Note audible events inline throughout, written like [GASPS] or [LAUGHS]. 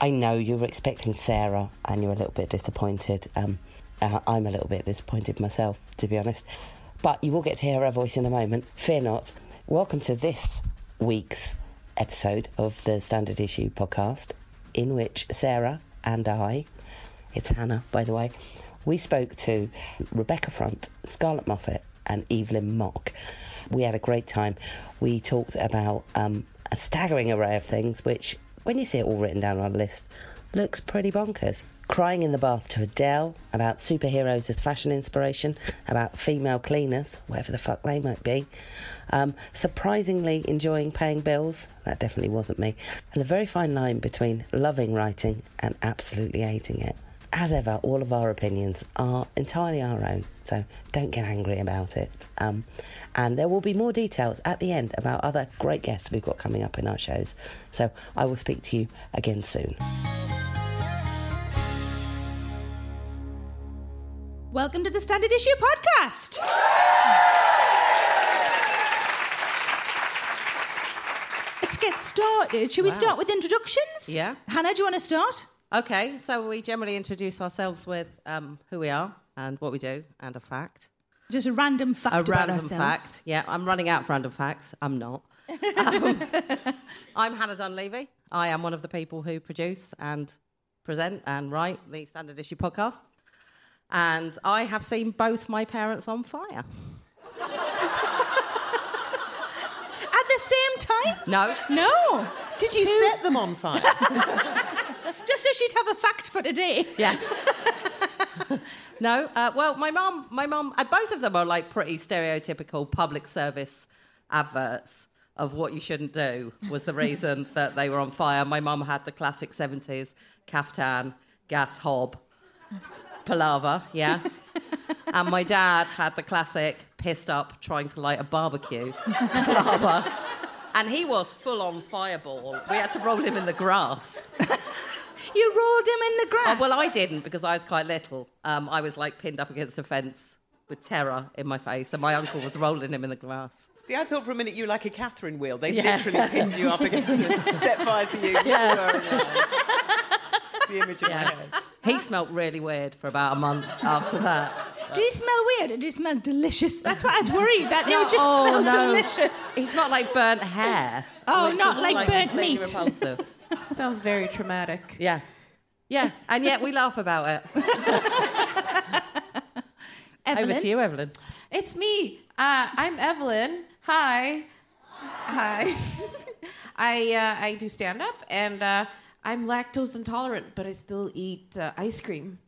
I know you were expecting Sarah and you're a little bit disappointed. Um, uh, I'm a little bit disappointed myself, to be honest. But you will get to hear her voice in a moment. Fear not. Welcome to this week's episode of the Standard Issue podcast, in which Sarah and I, it's Hannah, by the way, we spoke to Rebecca Front, Scarlett Moffatt, and Evelyn Mok. We had a great time. We talked about um, a staggering array of things, which, when you see it all written down on a list, looks pretty bonkers. Crying in the bath to Adele, about superheroes as fashion inspiration, about female cleaners, whatever the fuck they might be. Um, surprisingly enjoying paying bills, that definitely wasn't me. And the very fine line between loving writing and absolutely hating it. As ever, all of our opinions are entirely our own, so don't get angry about it. Um, and there will be more details at the end about other great guests we've got coming up in our shows. So I will speak to you again soon. Welcome to the Standard Issue Podcast. Let's get started. Should we Wow. start with introductions? Yeah. Hannah, do you want to start? Okay, so we generally introduce ourselves with um, who we are and what we do and a fact. Just a random fact a about random ourselves. fact. Yeah, I'm running out of random facts. I'm not. Um, [LAUGHS] I'm Hannah Dunleavy. I am one of the people who produce and present and write the Standard Issue podcast. And I have seen both my parents on fire. [LAUGHS] At the same time? No, No. Did You you? set them on fire. [LAUGHS] Just so she'd have a fact for today. Yeah. [LAUGHS] no. Uh, well, my mum, my mum, uh, both of them are like pretty stereotypical public service adverts of what you shouldn't do. Was the reason [LAUGHS] that they were on fire. My mum had the classic seventies caftan, gas hob, palaver, yeah. [LAUGHS] and my dad had the classic pissed up trying to light a barbecue palaver. And he was full on fireball. We had to roll him in the grass. You rolled him in the grass. Oh, well, I didn't because I was quite little. Um, I was like pinned up against a fence with terror in my face, and my uncle was rolling him in the grass. See, I thought for a minute you were like a Catherine wheel. They Yeah. literally pinned you up against it, [LAUGHS] set fire to you. you Yeah. the image in my head. He smelt really weird for about a month after that. Did he smell weird or did he smell delicious? That's what I'd worried, that it would just Oh, smell no. delicious. He smelled like burnt hair. Oh, not was, like burnt meat. Repulsive. Sounds very traumatic. Yeah. Yeah, and yet we laugh about it. Evelyn? Over to you, Evelyn. It's me. Uh, I'm Evelyn. Hi. Hi. [LAUGHS] I uh, I do stand up and uh, I'm lactose intolerant, but I still eat uh, ice cream.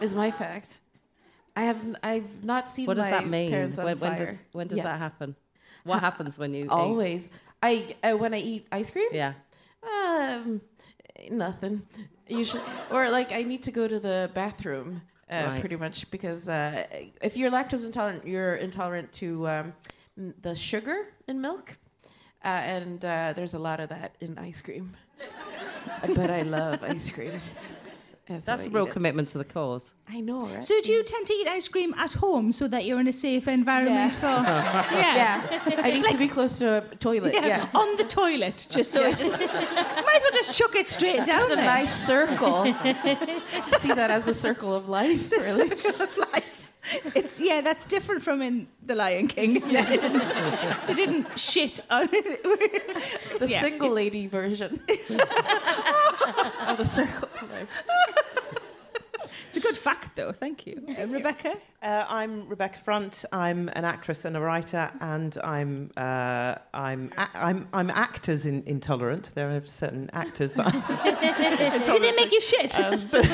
Is my fact. I have n- I've not seen What does my that mean? parents on When, when fire does, when does yet. that happen? What happens when you eat? Always. I uh, when I eat ice cream. Yeah. Um, nothing. Usually, or like I need to go to the bathroom. Uh, Right. Pretty much because uh, if you're lactose intolerant, you're intolerant to um, the sugar in milk, uh, and uh, there's a lot of that in ice cream. but I love ice cream. [LAUGHS] And so That's I a real commitment to the cause. I know, right? So do you tend to eat ice cream at home so that you're in a safe environment Yeah. for... [LAUGHS] Yeah. yeah, I need to be close to a toilet. Yeah, Yeah. on the toilet, just so it just might as well just chuck it straight down It's a there. nice circle. [LAUGHS] See that as the circle of life, the really. circle of life. It's yeah, that's different from in The Lion King, isn't it? They didn't, they didn't shit on it. The Yeah. single lady version [LAUGHS] the circle [LAUGHS] of life. [LAUGHS] It's a good fact, though. Thank you, uh, Rebecca. Uh, I'm Rebecca Front. I'm an actress and a writer, and I'm uh, I'm a- I'm I'm actors in, intolerant. There are certain actors that. I'm [LAUGHS] Did they make you shit? Um, but Need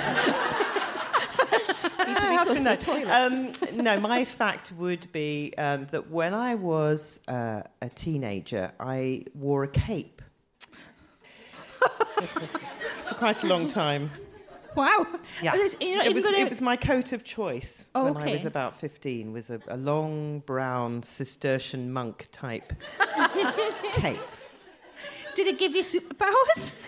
to be How close can to I- toilet. Um, no, my fact would be um, that when I was uh, a teenager, I wore a cape for quite a long time. [LAUGHS] wow. Yeah, there's- you're not it, was, it was my coat of choice Oh, when I was about fifteen. Was a, a long brown Cistercian monk type [LAUGHS] cape. Did it give you superpowers? [LAUGHS]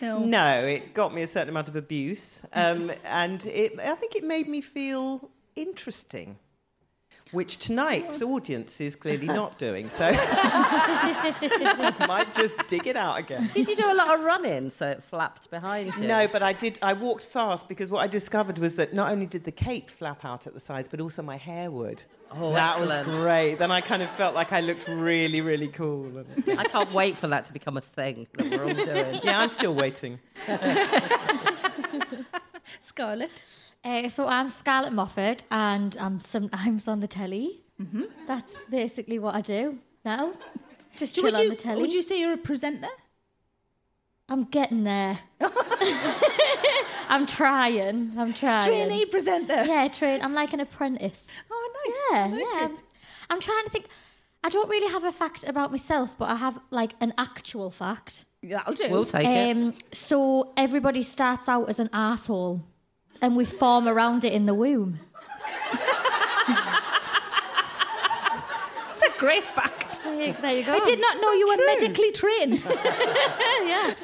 No. No, it got me a certain amount of abuse, um, and it, I think it made me feel interesting. Which tonight's audience is clearly [LAUGHS] not doing. So [LAUGHS] might just dig it out again. Did you do a lot of running so it flapped behind you? No, but I did. I walked fast because what I discovered was that not only did the cape flap out at the sides, but also my hair would. Oh, that excellent. was great. Then I kind of felt like I looked really, really cool. [LAUGHS] I can't wait for that to become a thing that we're all doing. yeah, I'm still waiting. Scarlett. Uh, so I'm Scarlett Moffatt, and I'm sometimes [LAUGHS] on the telly. Mm-hmm. That's basically what I do now. [LAUGHS] Just chill would on you, the telly. would you say you're a presenter? I'm getting there. [LAUGHS] I'm trying. I'm trying. Trainee presenter. Yeah, train. I'm like an apprentice. Oh, nice. Yeah, I like yeah. I'm. I'm trying to think. I don't really have a fact about myself, but I have like an actual fact. That'll do. We'll take it. Um, so everybody starts out as an asshole, and we form around it in the womb. That's a great fact. There you, there you go. I did not know you were medically trained. [LAUGHS] yeah.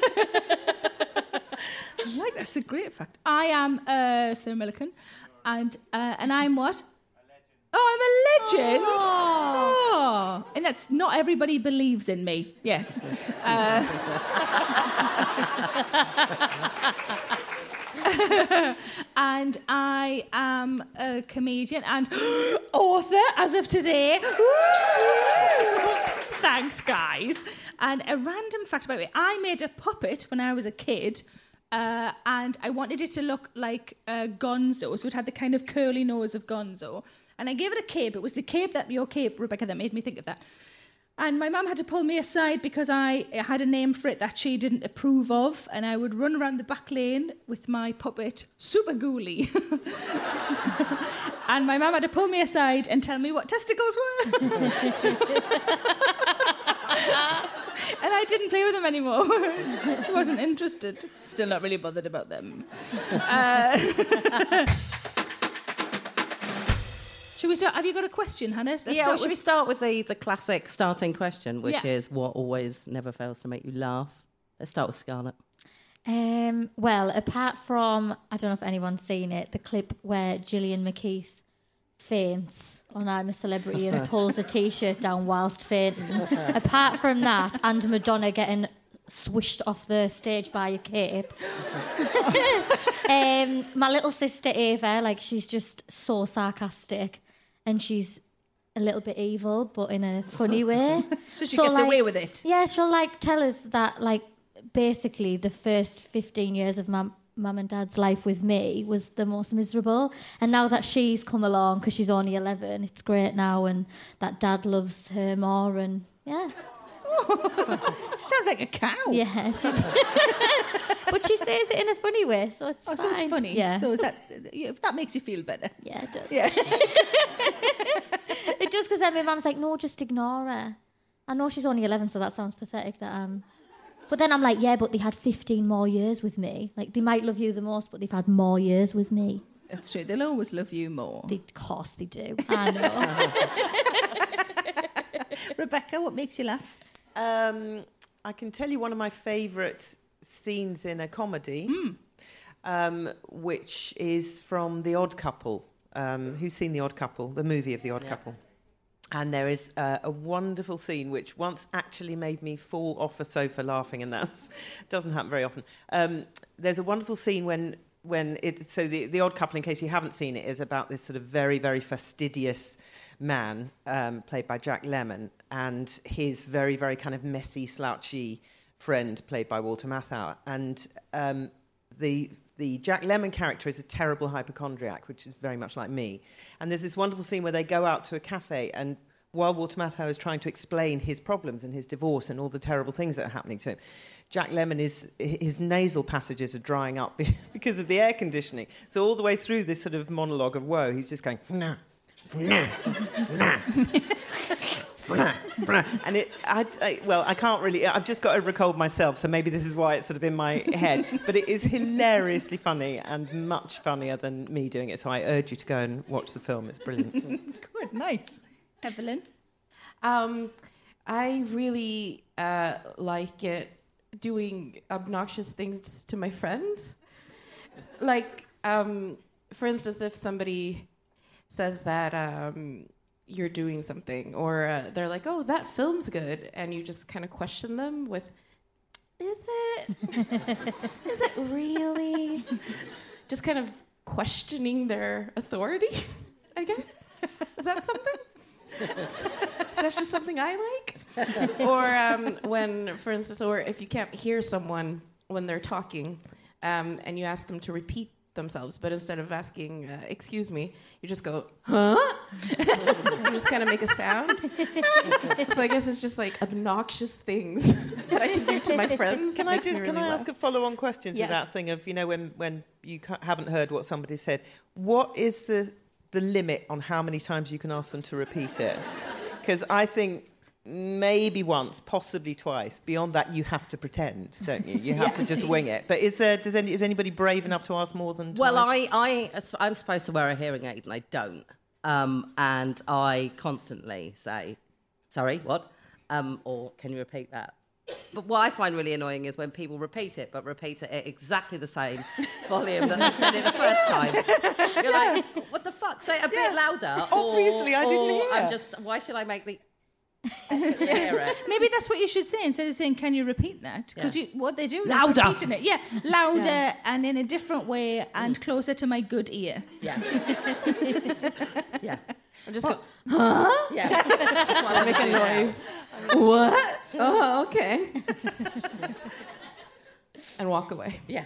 I like that's a great fact. I am uh, Sarah Millican, and uh, and I'm what? Oh, I'm a legend. Oh. and that's not everybody believes in me. Yes. Uh, [LAUGHS] [LAUGHS] [LAUGHS] and I am a comedian and [GASPS] author as of today. Thanks, guys. And a random fact about me I made a puppet when I was a kid. Uh, and I wanted it to look like uh, Gonzo, so it had the kind of curly nose of Gonzo. And I gave it a cape. It was the cape that your cape, Rebecca, that made me think of that. And my mum had to pull me aside because I had a name for it that she didn't approve of, and I would run around the back lane with my puppet, Super Ghoulie. [LAUGHS] and my mum had to pull me aside and tell me what testicles were. [LAUGHS] and I didn't play with them anymore. [LAUGHS] I wasn't interested. Still not really bothered about them. Uh, should we start? Have you got a question, Hannah? Let's yeah, start should we start with the, the classic starting question, which Yeah. is what always never fails to make you laugh? Let's start with Scarlett. Um, well, apart from, I don't know if anyone's seen it, the clip where Gillian McKeith faints on I'm a Celebrity and [LAUGHS] pulls a t shirt down whilst fainting. [LAUGHS] apart from that, and Madonna getting swished off the stage by a cape. [LAUGHS] um, my little sister Ava, like, she's just so sarcastic and she's a little bit evil, but in a funny [LAUGHS] way. So she gets away with it. Yeah, she'll like tell us that like basically the first 15 years of mum mum and dad's life with me was the most miserable and now that she's come along because she's only 11 it's great now and that dad loves her more and yeah [LAUGHS] She sounds like a cow. yeah she does. [LAUGHS] but she says it in a funny way so it's Oh, so it's funny. yeah So is that if that makes you feel better? yeah it does Yeah. [LAUGHS] it does because then my mum's like no just ignore her I know she's only 11 so that sounds pathetic that um but then I'm like, yeah, but they had 15 more years with me. Like, they might love you the most, but they've had more years with me. That's true. They'll always love you more. They, of course they do. I know. Rebecca, what makes you laugh? Um, I can tell you one of my favourite scenes in a comedy, um, which is from The Odd Couple. Um, who's seen The Odd Couple, the movie of The Odd Couple? And there is uh, a wonderful scene which once actually made me fall off a sofa laughing, and that [LAUGHS] doesn't happen very often. Um, there's a wonderful scene when when it so the the odd couple, in case you haven't seen it, is about this sort of very very fastidious man um, played by Jack Lemmon and his very very kind of messy slouchy friend played by Walter Matthau, and um, the the Jack Lemmon character is a terrible hypochondriac, which is very much like me. And there's this wonderful scene where they go out to a cafe, and while Walter Matthau is trying to explain his problems and his divorce and all the terrible things that are happening to him, Jack Lemmon is his nasal passages are drying up [LAUGHS] because of the air conditioning. So all the way through this sort of monologue of woe, he's just going nah. And it, I, I, well, I can't really. I've just got over a cold myself, so maybe this is why it's sort of in my head. But it is hilariously funny and much funnier than me doing it. So I urge you to go and watch the film. It's brilliant. [LAUGHS] Good, nice. Evelyn? Um, I really uh, like it doing obnoxious things to my friends. Like, um, for instance, if somebody says that, um, you're doing something, or uh, they're like, "Oh, that film's good," and you just kind of question them with, "Is it? [LAUGHS] Is it really?" just kind of questioning their authority. [LAUGHS] I guess is that something? Is that just something I like? or um, when, for instance, or if you can't hear someone when they're talking, um, and you ask them to repeat themselves, but instead of asking, uh, "Excuse me," you just go, "Huh?" [LAUGHS] you just kind of make a sound. [LAUGHS] so I guess it's just like obnoxious things [LAUGHS] that I can do to my friends. Can I just can really I laugh. ask a follow-on question to Yes. that thing of you know when when you ca- haven't heard what somebody said? What is the the limit on how many times you can ask them to repeat it? Because I think maybe once, possibly twice. Beyond that, you have to pretend, don't you? You have to just wing it. But is there does any is anybody brave enough to ask more than? Well. I, I, I'm supposed to wear a hearing aid and I don't. Um, and I constantly say, sorry, what? Um, or can you repeat that? But what I find really annoying is when people repeat it, but repeat it at exactly the same volume that they said it the first time. You're like, what the fuck? Say it a bit louder. or- Obviously, I didn't or I'm just, why should I make the [LAUGHS] Maybe that's what you should say instead of saying, "Can you repeat that?" Because Yeah. what they do Louder. repeating it. Yeah, [LAUGHS] louder and in a different way and closer to my good ear. Yeah. [LAUGHS] yeah. I'm just go, Huh? Yeah. That's what make a noise. what? Oh, okay. and walk away. Yeah.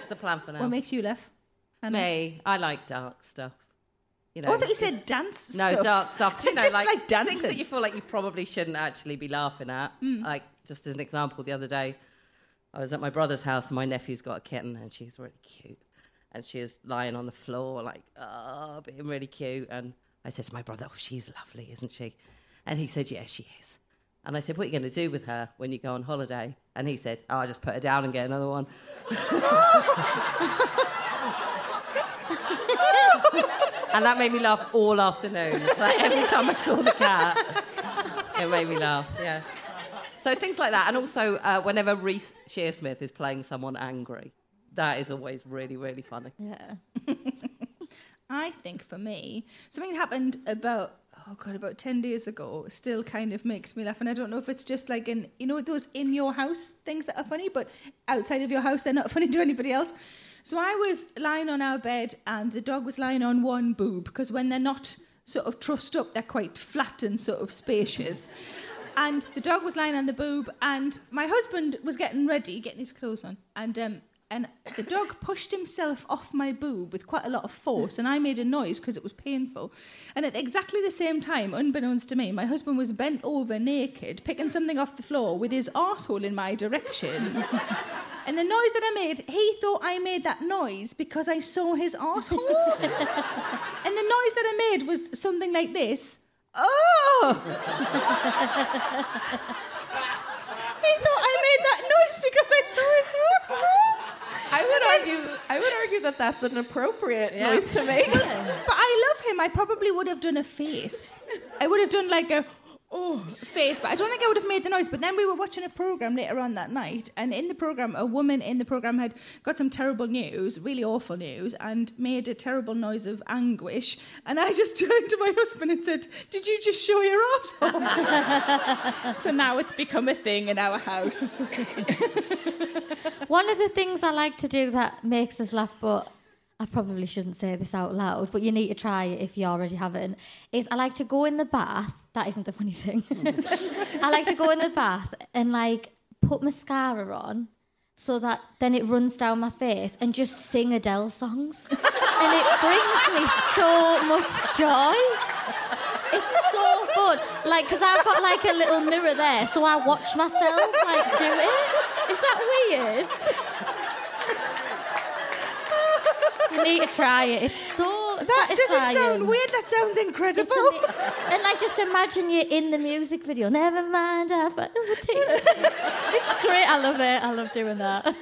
It's the plan for now. What makes you laugh? Hannah? Me, I like dark stuff. You know, Oh, I thought you said dance. Stuff. No stuff. dark stuff. You [LAUGHS] know, Just like, like things that you feel like you probably shouldn't actually be laughing at. Mm. Like just as an example, the other day, I was at my brother's house and my nephew's got a kitten and she's really cute, and she is lying on the floor like oh, being really cute. And I said to my brother, "Oh, she's lovely, isn't she?" And he said, "Yeah, she is." And I said, "What are you going to do with her when you go on holiday?" And he said, "Oh, I'll just put her down and get another one." [LAUGHS] [LAUGHS] And that made me laugh all afternoon. Like every time I saw the cat, it made me laugh. Yeah. So things like that, and also uh, whenever Reece Shearsmith is playing someone angry, that is always really, really funny. Yeah. [LAUGHS] I think for me, something happened about oh god, about ten days ago. Still kind of makes me laugh, and I don't know if it's just like in you know those in your house things that are funny, but outside of your house they're not funny to anybody else. So I was lying on our bed, and the dog was lying on one boob because when they're not sort of trussed up, they're quite flat and sort of spacious. [LAUGHS] And the dog was lying on the boob, and my husband was getting ready, getting his clothes on, and um, and the dog pushed himself off my boob with quite a lot of force, and I made a noise because it was painful. And at exactly the same time, unbeknownst to me, my husband was bent over naked, picking something off the floor with his arsehole in my direction. [LAUGHS] and the noise that I made, he thought I made that noise because I saw his arsehole. [LAUGHS] and the noise that I made was something like this. Oh! [LAUGHS] he thought I made that noise because I saw his arsehole. I would argue. I would argue that that's an appropriate noise to make. But I love him. I probably would have done a face. I would have done like a oh face, but I don't think I would have made the noise. But then we were watching a program later on that night, and in the program, a woman in the program had got some terrible news, really awful news, and made a terrible noise of anguish. And I just [LAUGHS] turned to my husband and said, "Did you just show your asshole?" [LAUGHS] so now it's become a thing in our house. [LAUGHS] One of the things I like to do that makes us laugh, but I probably shouldn't say this out loud, but you need to try it if you already haven't, is I like to go in the bath. That isn't the funny thing. [LAUGHS] I like to go in the bath and like put mascara on so that then it runs down my face and just sing Adele songs. and it brings me so much joy. It's so fun. Like, because I've got like a little mirror there, so I watch myself like do it. Is that weird? [LAUGHS] You need to try it. It's so That doesn't sound weird. That sounds incredible. ama- and like just imagine you're in the music video. Never mind, I found it. [LAUGHS] It's great. I love it. I love doing that.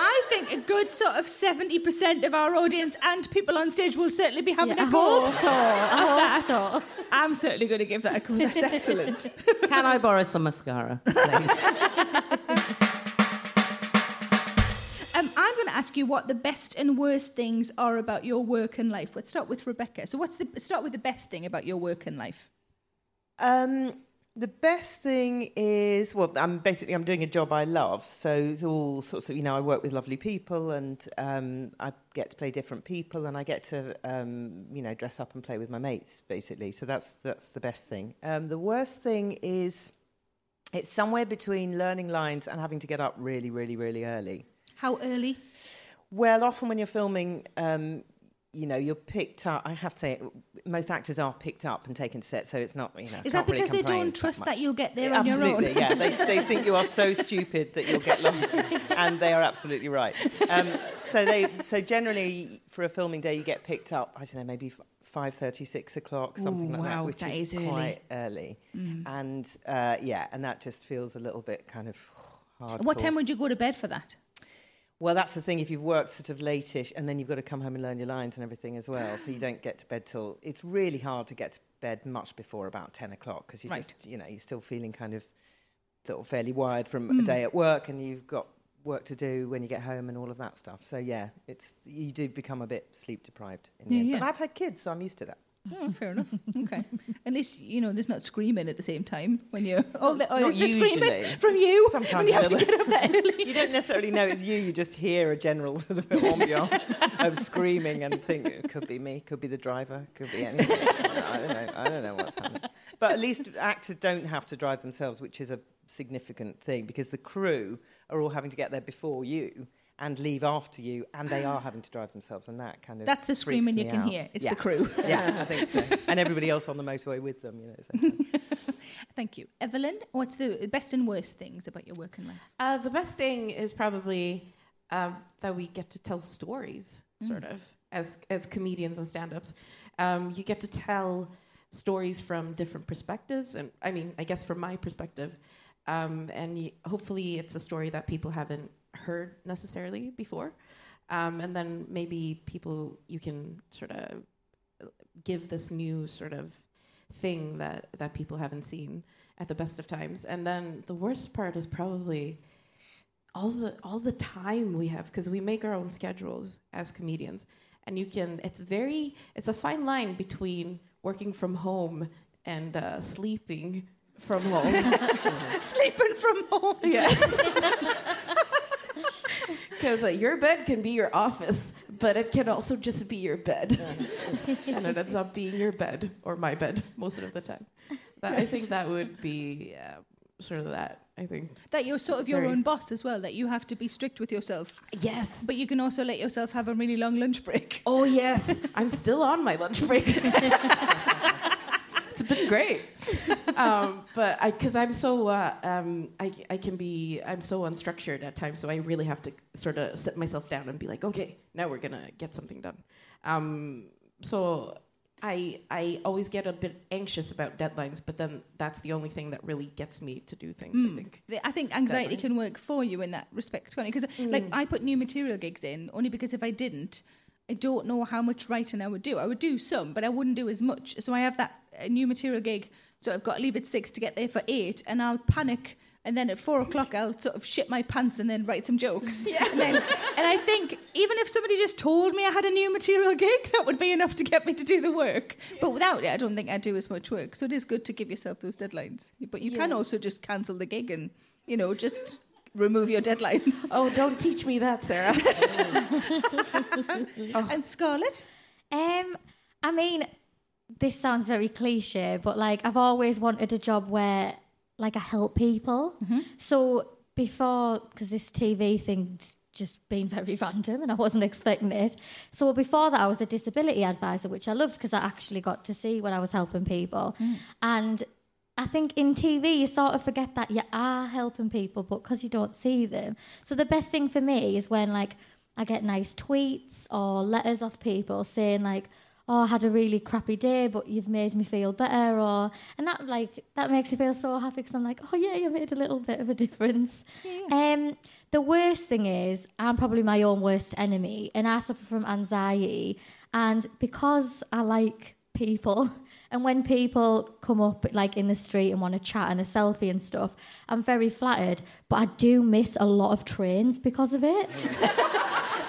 I think a good sort of 70% of our audience and people on stage will certainly be having Yeah, I a go. hope so. I hope that. so. I'm certainly going to give that a go. That's [LAUGHS] excellent. Can I borrow some mascara? please? [LAUGHS] going to ask you what the best and worst things are about your work and life. Let's start with Rebecca. So, what's the start with the best thing about your work and life? Um, the best thing is well, I'm basically I'm doing a job I love, so it's all sorts of you know I work with lovely people and um, I get to play different people and I get to um, you know dress up and play with my mates basically. So that's that's the best thing. Um, the worst thing is it's somewhere between learning lines and having to get up really really really early. How early? Well, often when you're filming, um, you know, you're picked up. I have to say, most actors are picked up and taken to set, so it's not, you know. Is that can't really because they don't trust that much. you'll get there on your own? absolutely, yeah. They, they think you are so stupid that you'll get lost, and they are absolutely right. Um, so they, so generally for a filming day, you get picked up. I don't know, maybe five thirty, six o'clock, something Ooh, like that, which that is, is early. Mm. quite early. And uh, yeah, and that just feels a little bit kind of hard. [SIGHS] What time would you go to bed for that? Well, that's the thing. If you've worked sort of latish, and then you've got to come home and learn your lines and everything as well, so you don't get to bed till. It's really hard to get to bed much before about ten o'clock because you Right. just, you know, you're still feeling kind of sort of fairly wired from Hmm. a day at work, and you've got work to do when you get home and all of that stuff. So yeah, it's you do become a bit sleep deprived in the Yeah, end. yeah. But I've had kids, so I'm used to that. Oh, fair enough. Okay. At least you know there's not screaming at the same time when you're. [LAUGHS] Oh, the, oh is the screaming from you Sometimes when you have to get up that early? [LAUGHS] You don't necessarily know it's you. You just hear a general sort of ambiance of screaming and think it could be me, could be the driver, could be anything. I don't know. I don't know what's happening. But at least actors don't have to drive themselves, which is a significant thing because the crew are all having to get there before you and leave after you, and they are having to drive themselves, and that kind of That's the screaming you can out. hear. It's yeah. the crew. [LAUGHS] Yeah, I think so. And everybody else on the motorway with them, you know. So. [LAUGHS] Thank you, Evelyn. What's the best and worst things about your work and life? Uh, the best thing is probably um, that we get to tell stories, sort of, as as comedians and stand-ups. Um, you get to tell stories from different perspectives, and I mean, I guess from my perspective, um, and y hopefully it's a story that people haven't heard necessarily before, um, and then maybe people you can sort of give this new sort of thing that that people haven't seen at the best of times. And then the worst part is probably all the all the time we have because we make our own schedules as comedians, and you can. It's very. It's a fine line between working from home and uh, sleeping from home. [LAUGHS] Sleeping from home. yeah. [LAUGHS] Because uh, your bed can be your office, but it can also just be your bed. [LAUGHS] and it ends up being your bed or my bed most of the time. That, I think that would be uh, sort of that. I think. That you're sort of your Very. own boss as well. That you have to be strict with yourself, Yes. but you can also let yourself have a really long lunch break. Oh yes, I'm still on my lunch break. [LAUGHS] it's been great, um, but I because I'm so uh, um, I I can be I'm so unstructured at times, so I really have to sort of sit myself down and be like, okay, now we're gonna get something done. Um, so I I always get a bit anxious about deadlines, but then that's the only thing that really gets me to do things. I think. The- I think anxiety Deadlines. can work for you in that respect, because like I put new material gigs in only because if I didn't, I don't know how much writing I would do. I would do some, but I wouldn't do as much. So I have that uh, new material gig, so I've got to leave at six to get there for eight, and I'll panic. And then at four o'clock, I'll sort of shit my pants and then write some jokes. [LAUGHS] And, then, and I think even if somebody just told me I had a new material gig, that would be enough to get me to do the work. But without it, I don't think I'd do as much work. So it is good to give yourself those deadlines. But you can also just cancel the gig and, you know, just remove your deadline. [LAUGHS] Oh, don't teach me that, Sarah. [LAUGHS] And Scarlett? Um, I mean, this sounds very cliche, but like I've always wanted a job where like I help people. So before, because this TV thing's just been [LAUGHS] very random and I wasn't expecting it. So before that, I was a disability advisor, which I loved because I actually got to see when I was helping people. And I think in TV, you sort of forget that you are helping people, but because you don't see them. So the best thing for me is when like I get nice tweets or letters off people saying like, "Oh, I had a really crappy day, but you've made me feel better," or and that like that makes me feel so happy because I'm like, "Oh yeah, you made a little bit of a [LAUGHS] difference." Um, the worst thing is I'm probably my own worst enemy, and I suffer from anxiety, and because I like people. [LAUGHS] And when people come up like in the street and want to chat and a selfie and stuff, I'm very flattered. But I do miss a lot of trains because of it. [LAUGHS]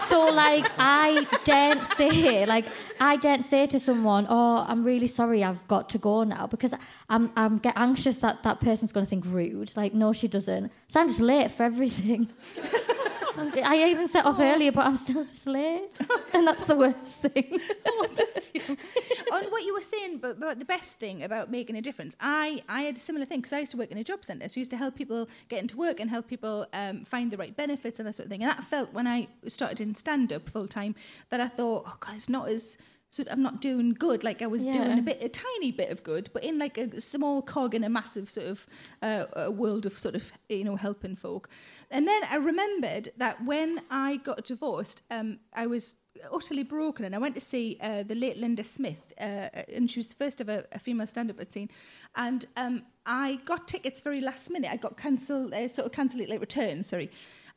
So like I daren't say like I daren't say to someone, "Oh, I'm really sorry, I've got to go now," because I'm I'm get anxious that that person's going to think rude. Like, no, she doesn't. So I'm just late for everything. [LAUGHS] [LAUGHS] I even set off earlier, but I'm still just late, [LAUGHS] and that's the worst thing. [LAUGHS] On what you were saying, but, but the best thing about making a difference, I, I had a similar thing because I used to work in a job centre. So I used to help people get into work and help people um, find the right benefits and that sort of thing. And that felt when I started in stand up full time that I thought, oh God, it's not as. So I'm not doing good. Like I was Yeah. doing a bit, a tiny bit of good, but in like a small cog in a massive sort of uh, a world of sort of you know helping folk. And then I remembered that when I got divorced, um, I was utterly broken, and I went to see uh, the late Linda Smith, uh, and she was the first a, a female stand-up I'd seen. And um, I got tickets very last minute. I got cancelled, uh, sort of cancelled, like return, sorry.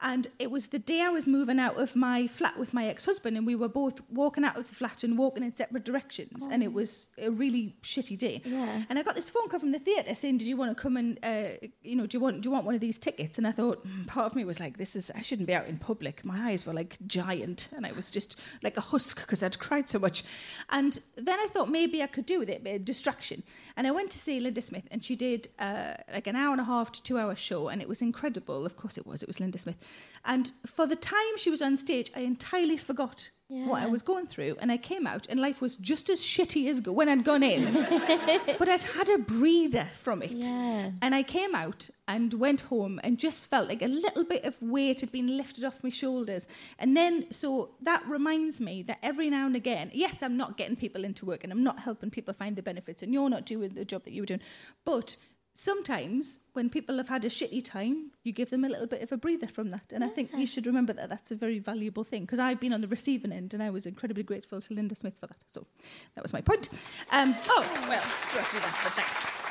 And it was the day I was moving out of my flat with my ex-husband, and we were both walking out of the flat and walking in separate directions, and it was a really shitty day. Yeah. And I got this phone call from the theatre saying, "Did you want to come and, uh, you know, do you want do you want one of these tickets?" And I thought, mm, part of me was like, "This is I shouldn't be out in public." My eyes were like giant, and I was just like a husk because I'd cried so much. And then I thought maybe I could do with it, a distraction. And I went to see Linda Smith, and she did uh, like an hour and a half to two hour show, and it was incredible. Of course, it was. It was Linda Smith, and for the time she was on stage, I entirely forgot what I was going through, and I came out, and life was just as shitty as go- when I'd gone in, [LAUGHS] but I'd had a breather from it. Yeah. And I came out and went home and just felt like a little bit of weight had been lifted off my shoulders. And then, so that reminds me that every now and again, yes, I'm not getting people into work and I'm not helping people find the benefits, and you're not doing the job that you were doing. But sometimes when people have had a shitty time, you give them a little bit of a breather from that. And I think you should remember that that's a very valuable thing because I've been on the receiving end and I was incredibly grateful to Linda Smith for that. So that was my point. Um, oh, well, you have to do that, but thanks.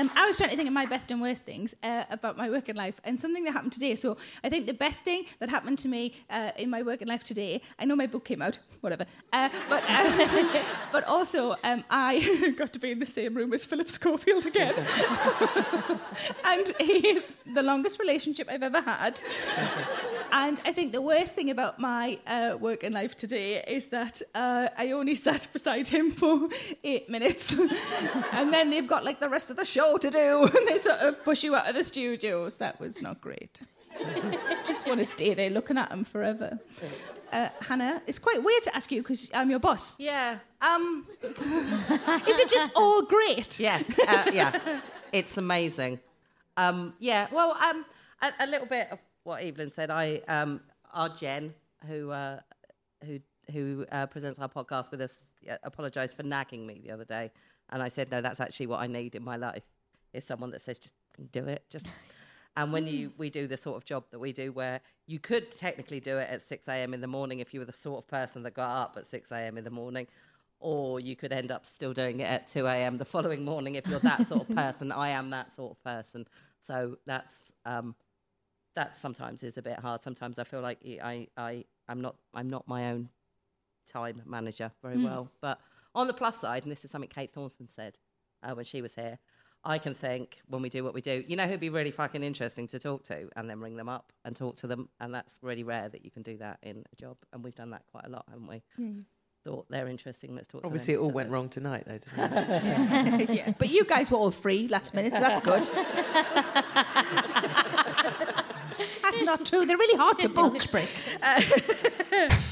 Um, I was trying to think of my best and worst things uh, about my working life, and something that happened today. So I think the best thing that happened to me uh, in my working life today. I know my book came out, whatever, uh, but uh, [LAUGHS] but also um, I [LAUGHS] got to be in the same room as Philip Schofield again, [LAUGHS] and he is the longest relationship I've ever had. And I think the worst thing about my uh, working life today is that uh, I only sat beside him for eight minutes. [LAUGHS] and then they've got like the rest of the show to do. [LAUGHS] And they sort of push you out of the studios. That was not great. [LAUGHS] Just want to stay there looking at him forever. Uh, Hannah, it's quite weird to ask you because I'm your boss. Yeah. Um. Is it just all great? Yeah. Uh, yeah. It's amazing. Um. Yeah. Well. Um. A, a little bit of what Evelyn said. I. Um. Our Jen, who. Uh, who. Who uh, presents our podcast with us, apologized for nagging me the other day, and I said, no, that's actually what I need in my life. Is someone that says, just do it, just. [LAUGHS] And when you we do the sort of job that we do, where you could technically do it at six a.m. in the morning if you were the sort of person that got up at six a.m. in the morning, or you could end up still doing it at 2 a.m. the following morning if you're that sort of [LAUGHS] person. I am that sort of person. So that's um, that sometimes is a bit hard. Sometimes I feel like I, I, I'm not I'm not my own time manager very well. But on the plus side, and this is something Kate Thornton said uh, when she was here, I can think when we do what we do, you know who'd be really fucking interesting to talk to, and then ring them up and talk to them, and that's really rare that you can do that in a job, and we've done that quite a lot, haven't we? Thought they're interesting. Let's talk. Obviously, to it all So went wrong tonight, though, didn't it? [LAUGHS] yeah. But you guys were all free last minute, so that's good. [LAUGHS] that's not true. They're really hard to book. break. [LAUGHS]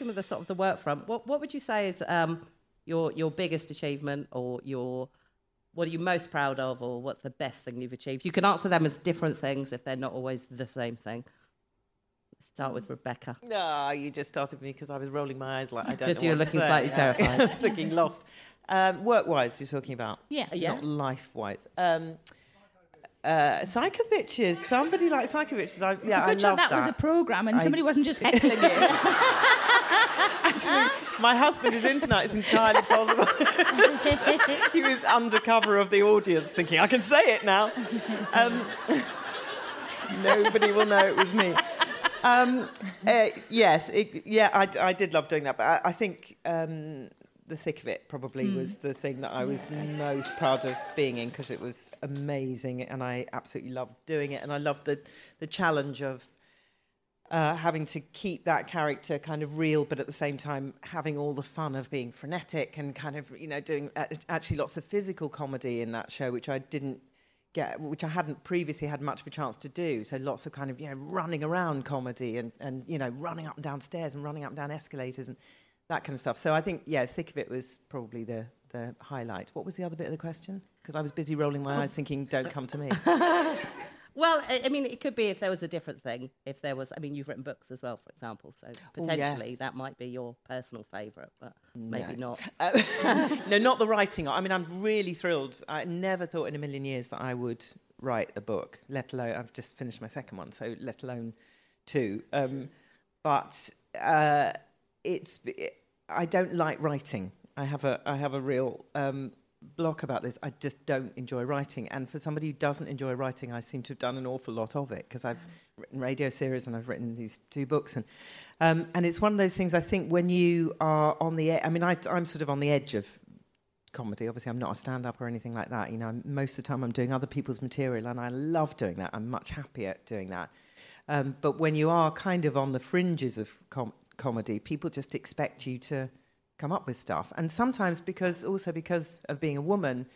sticking with the sort of the work front, what what would you say is um, your your biggest achievement or your what are you most proud of or what's the best thing you've achieved? You can answer them as different things if they're not always the same thing. Start with Rebecca. No, you just started me because I was rolling my eyes like I don't know. Because you were what to looking say. slightly terrified. [LAUGHS] I was looking lost. Um, work-wise, you're talking about. Yeah. Yeah. Not life-wise. Um, uh, Psycho Bitches. Somebody like Psycho Bitches. I, yeah, it's a good I job love that, was a program and somebody wasn't just [LAUGHS] heckling you. Actually, my husband is in tonight. It's entirely possible. [LAUGHS] he was undercover of the audience, thinking, "I can say it now." Um, [LAUGHS] nobody will know it was me. Um, uh, yes, it, yeah, I, I did love doing that, but I, I think um, the thick of it probably was the thing that I was most proud of being in because it was amazing and I absolutely loved doing it. And I loved the the challenge of uh, having to keep that character kind of real, but at the same time having all the fun of being frenetic and kind of you know doing a- actually lots of physical comedy in that show, which I didn't get, which I hadn't previously had much of a chance to do. So lots of kind of you know running around comedy and and you know running up and down stairs and running up and down escalators and that kind of stuff. So I think yeah, thick of it was probably the the highlight. What was the other bit of the question? Because I was busy rolling my eyes, thinking, "Don't come to me." [LAUGHS] Well, I, I mean, it could be if there was a different thing. If there was, I mean, you've written books as well, for example, so Oh, yeah. potentially that might be your personal favourite, but maybe No. not. [LAUGHS] Uh, no, not the writing. I mean, I'm really thrilled. I never thought in a million years that I would write a book, let alone, I've just finished my second one, so let alone two. Um, but uh, it's, I don't like writing. I have a, I have a real um, block about this. I just don't enjoy writing. And for somebody who doesn't enjoy writing, I seem to have done an awful lot of it because I've written radio series and I've written these two books. And, um, and it's one of those things I think when you are on the edge, I mean, I, I'm sort of on the edge of comedy. Obviously, I'm not a stand up or anything like that. You know, most of the time I'm doing other people's material and I love doing that. I'm much happier doing that. Um, but when you are kind of on the fringes of com- comedy, people just expect you to come up with stuff. And sometimes because also because of being a woman,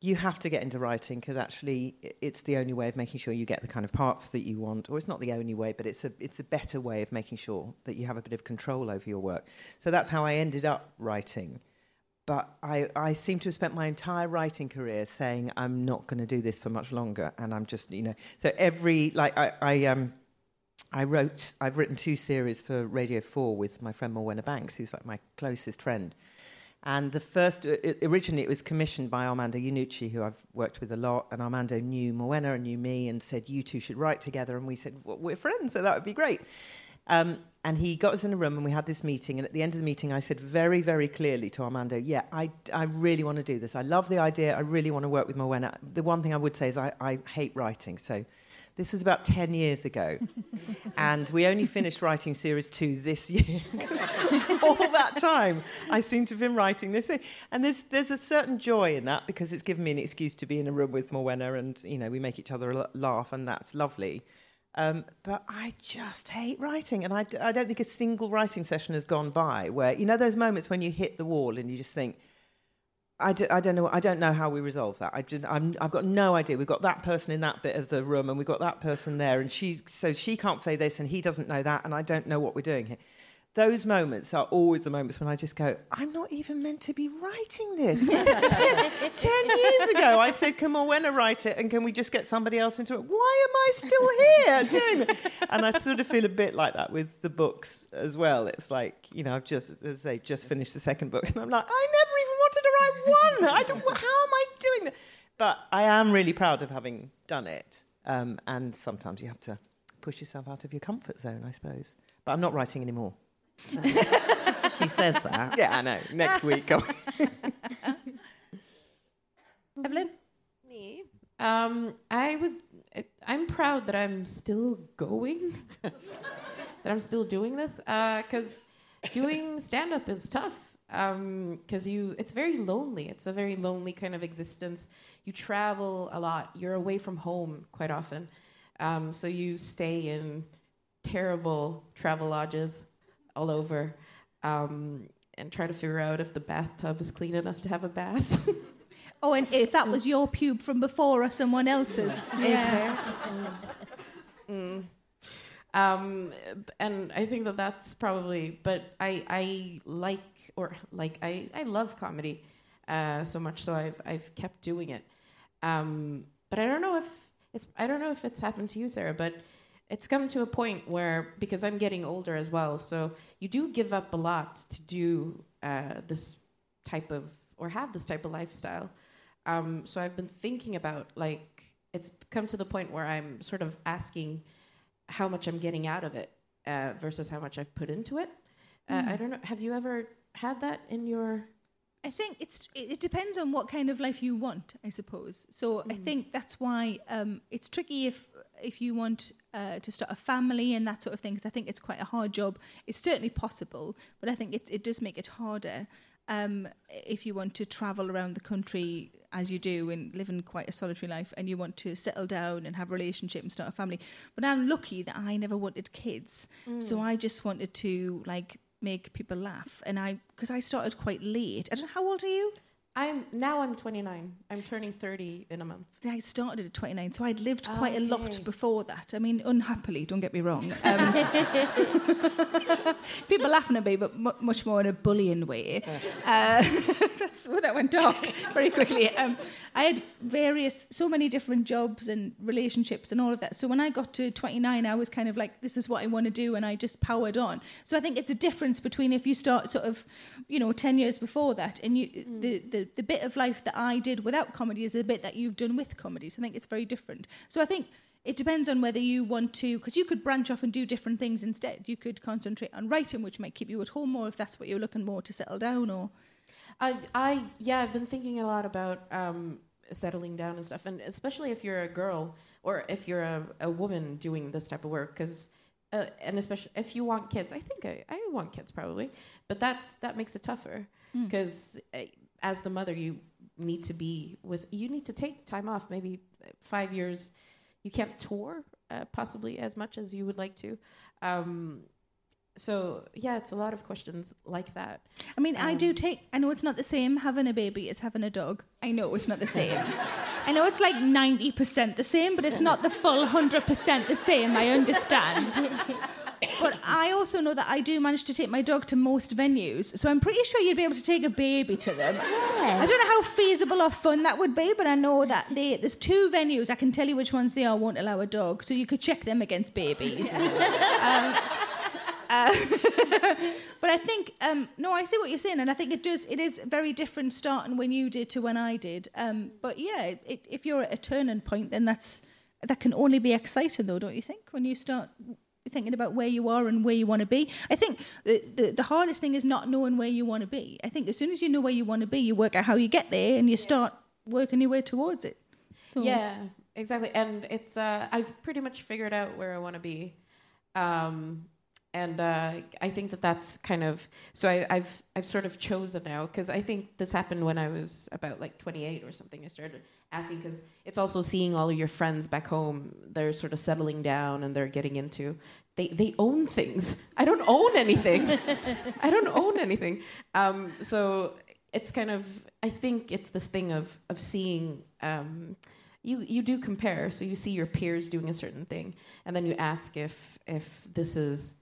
you have to get into writing because actually it's the only way of making sure you get the kind of parts that you want or it's not the only way but it's a it's a better way of making sure that you have a bit of control over your work so that's how i ended up writing but I, I seem to have spent my entire writing career saying I'm not going to do this for much longer, and I'm just you know. So every like I, I um I wrote I've written two series for Radio Four with my friend Morwenna Banks, who's like my closest friend. And the first, i- i- originally it was commissioned by Armando Iannucci, who I've worked with a lot. And Armando knew Morwenna and knew me and said, You two should write together. And we said, well, We're friends, so that would be great. Um, and he got us in a room and we had this meeting. And at the end of the meeting, I said very, very clearly to Armando, Yeah, I, I really want to do this. I love the idea. I really want to work with Morwenna. The one thing I would say is I, I hate writing. So this was about 10 years ago. [LAUGHS] and we only finished writing series two this year. [LAUGHS] all that time, I seem to have been writing this thing. And there's, there's a certain joy in that because it's given me an excuse to be in a room with Morwenna and, you know, we make each other laugh and that's lovely. Um, but I just hate writing. And I, d- I don't think a single writing session has gone by where, you know, those moments when you hit the wall and you just think, I, do, I don't know. I don't know how we resolve that. I I've got no idea. We've got that person in that bit of the room, and we've got that person there, and she so she can't say this, and he doesn't know that, and I don't know what we're doing here. Those moments are always the moments when I just go, I'm not even meant to be writing this. [LAUGHS] [LAUGHS] Ten years ago, I said, "Come on, when I write it, and can we just get somebody else into it?" Why am I still here [LAUGHS] doing this? And I sort of feel a bit like that with the books as well. It's like you know, I've just, as I say, just finished the second book, and I'm like, I never even wanted to write one. I don't. How am I doing that? But I am really proud of having done it. Um, and sometimes you have to push yourself out of your comfort zone, I suppose. But I'm not writing anymore. [LAUGHS] She says that. Yeah, I know. Next week. I'll- [LAUGHS] Evelyn? Me? Um, I would. I'm proud that I'm still going. [LAUGHS] that I'm still doing this because doing stand up is tough. Because you, it's very lonely. It's a very lonely kind of existence. You travel a lot. You're away from home quite often, um, so you stay in terrible travel lodges all over, um, and try to figure out if the bathtub is clean enough to have a bath. [LAUGHS] Oh, and if that was your pube from before or someone else's. [LAUGHS] Yeah. um, and I think that that's probably. But I I like or like I I love comedy uh, so much, so I've I've kept doing it. Um, but I don't know if it's I don't know if it's happened to you, Sarah, but. It's come to a point where, because I'm getting older as well, so you do give up a lot to do uh, this type of, or have this type of lifestyle. Um, so I've been thinking about, like, it's come to the point where I'm sort of asking how much I'm getting out of it uh, versus how much I've put into it. Uh, I don't know. Have you ever had that in your? I think it's it depends on what kind of life you want, I suppose. So I think that's why um, it's tricky if if you want uh, to start a family and that sort of thing. Because I think it's quite a hard job. It's certainly possible, but I think it it does make it harder. um, if you want to travel around the country as you do and live in quite a solitary life and you want to settle down and have a relationship and start a family. But I'm lucky that I never wanted kids. So I just wanted to like make people laugh. And I, because I started quite late. I don't know, how old are you? I'm now I'm 29. I'm turning 30 in a month. I started at 29, so I'd lived quite a lot before that. I mean, unhappily, don't get me wrong. Um, [LAUGHS] people laughing at me, but mu much more in a bullying way. Uh, [LAUGHS] that's where that went dark [LAUGHS] very quickly. Um, I had various, so many different jobs and relationships and all of that. So when I got to 29, I was kind of like, this is what I want to do, and I just powered on. So I think it's a difference between if you start sort of, you know, 10 years before that, and you the, the, the bit of life that I did without comedy is the bit that you've done with comedy. So I think it's very different. So I think it depends on whether you want to, because you could branch off and do different things instead. You could concentrate on writing, which might keep you at home more if that's what you're looking more to settle down or. I, I, yeah, I've been thinking a lot about um, settling down and stuff, and especially if you're a girl or if you're a, a woman doing this type of work, because, uh, and especially if you want kids, I think I, I want kids probably, but that's that makes it tougher because uh, as the mother, you need to be with, you need to take time off, maybe five years. You can't tour uh, possibly as much as you would like to. Um, so yeah, it's a lot of questions like that. I mean, I do take. I know it's not the same having a baby as having a dog. I know it's not the same. I know it's like ninety percent the same, but it's not the full hundred percent the same. I understand. But I also know that I do manage to take my dog to most venues, so I'm pretty sure you'd be able to take a baby to them. I don't know how feasible or fun that would be, but I know that they, there's two venues. I can tell you which ones they are won't allow a dog, so you could check them against babies. Um, uh, [LAUGHS] but I think um, no, I see what you're saying, and I think it does. It is very different starting when you did to when I did. Um, but yeah, it, if you're at a turning point, then that's that can only be exciting, though, don't you think? When you start thinking about where you are and where you want to be, I think the, the the hardest thing is not knowing where you want to be. I think as soon as you know where you want to be, you work out how you get there, and you start working your way towards it. So, Yeah, exactly. And it's uh, I've pretty much figured out where I want to be, um, and uh, I think that that's kind of so. I, I've I've sort of chosen now because I think this happened when I was about like 28 or something. I started asking because it's also seeing all of your friends back home. They're sort of settling down and they're getting into. They they own things. I don't own anything. [LAUGHS] I don't own anything. Um, so it's kind of I think it's this thing of of seeing um, you you do compare so you see your peers doing a certain thing and then you ask if if this is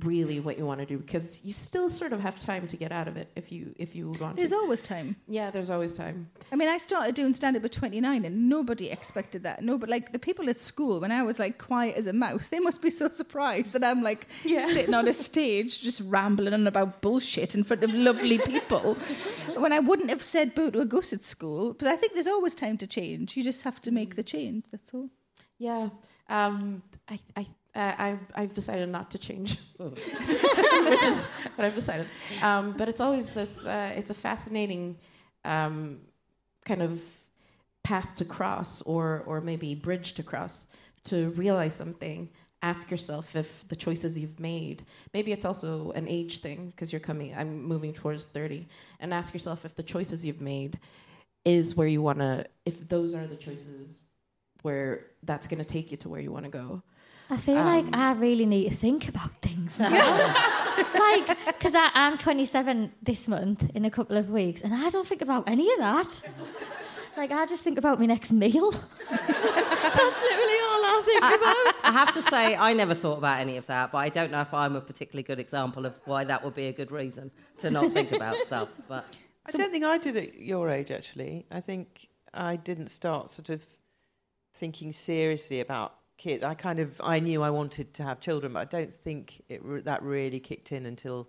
really what you want to do because you still sort of have time to get out of it if you if you want There's to always time. yeah there's always time I mean, I started doing stand up at 29 and nobody expected that. No, but like the people at school, when I was like quiet as a mouse, they must be so surprised that I'm like Yeah. sitting on a stage just rambling on about bullshit in front of lovely people [LAUGHS] when I wouldn't have said boo to a goose at school. But I think there's always time to change. You just have to make the change, that's all. yeah um, I I uh, I I've decided not to change [LAUGHS] [LAUGHS] which is what I've decided. Um, but it's always this uh, it's a fascinating um, kind of path to cross or or maybe bridge to cross to realize something. Ask yourself if the choices you've made maybe it's also an age thing because you're coming i'm moving towards 30 and ask yourself if the choices you've made is where you want to if those are the choices where that's going to take you to where you want to go I feel like um, I really need to think about things now. [LAUGHS] like, because I'm 27 this month in a couple of weeks, and I don't think about any of that. Like, I just think about my next meal. [LAUGHS] That's literally all I think about. I have to say, I never thought about any of that, but I don't know if I'm a particularly good example of why that would be a good reason to not think about [LAUGHS] stuff. But I don't think I did at your age, actually. I think I didn't start sort of thinking seriously about kids. I kind of I knew I wanted to have children, but I don't think it re- that really kicked in until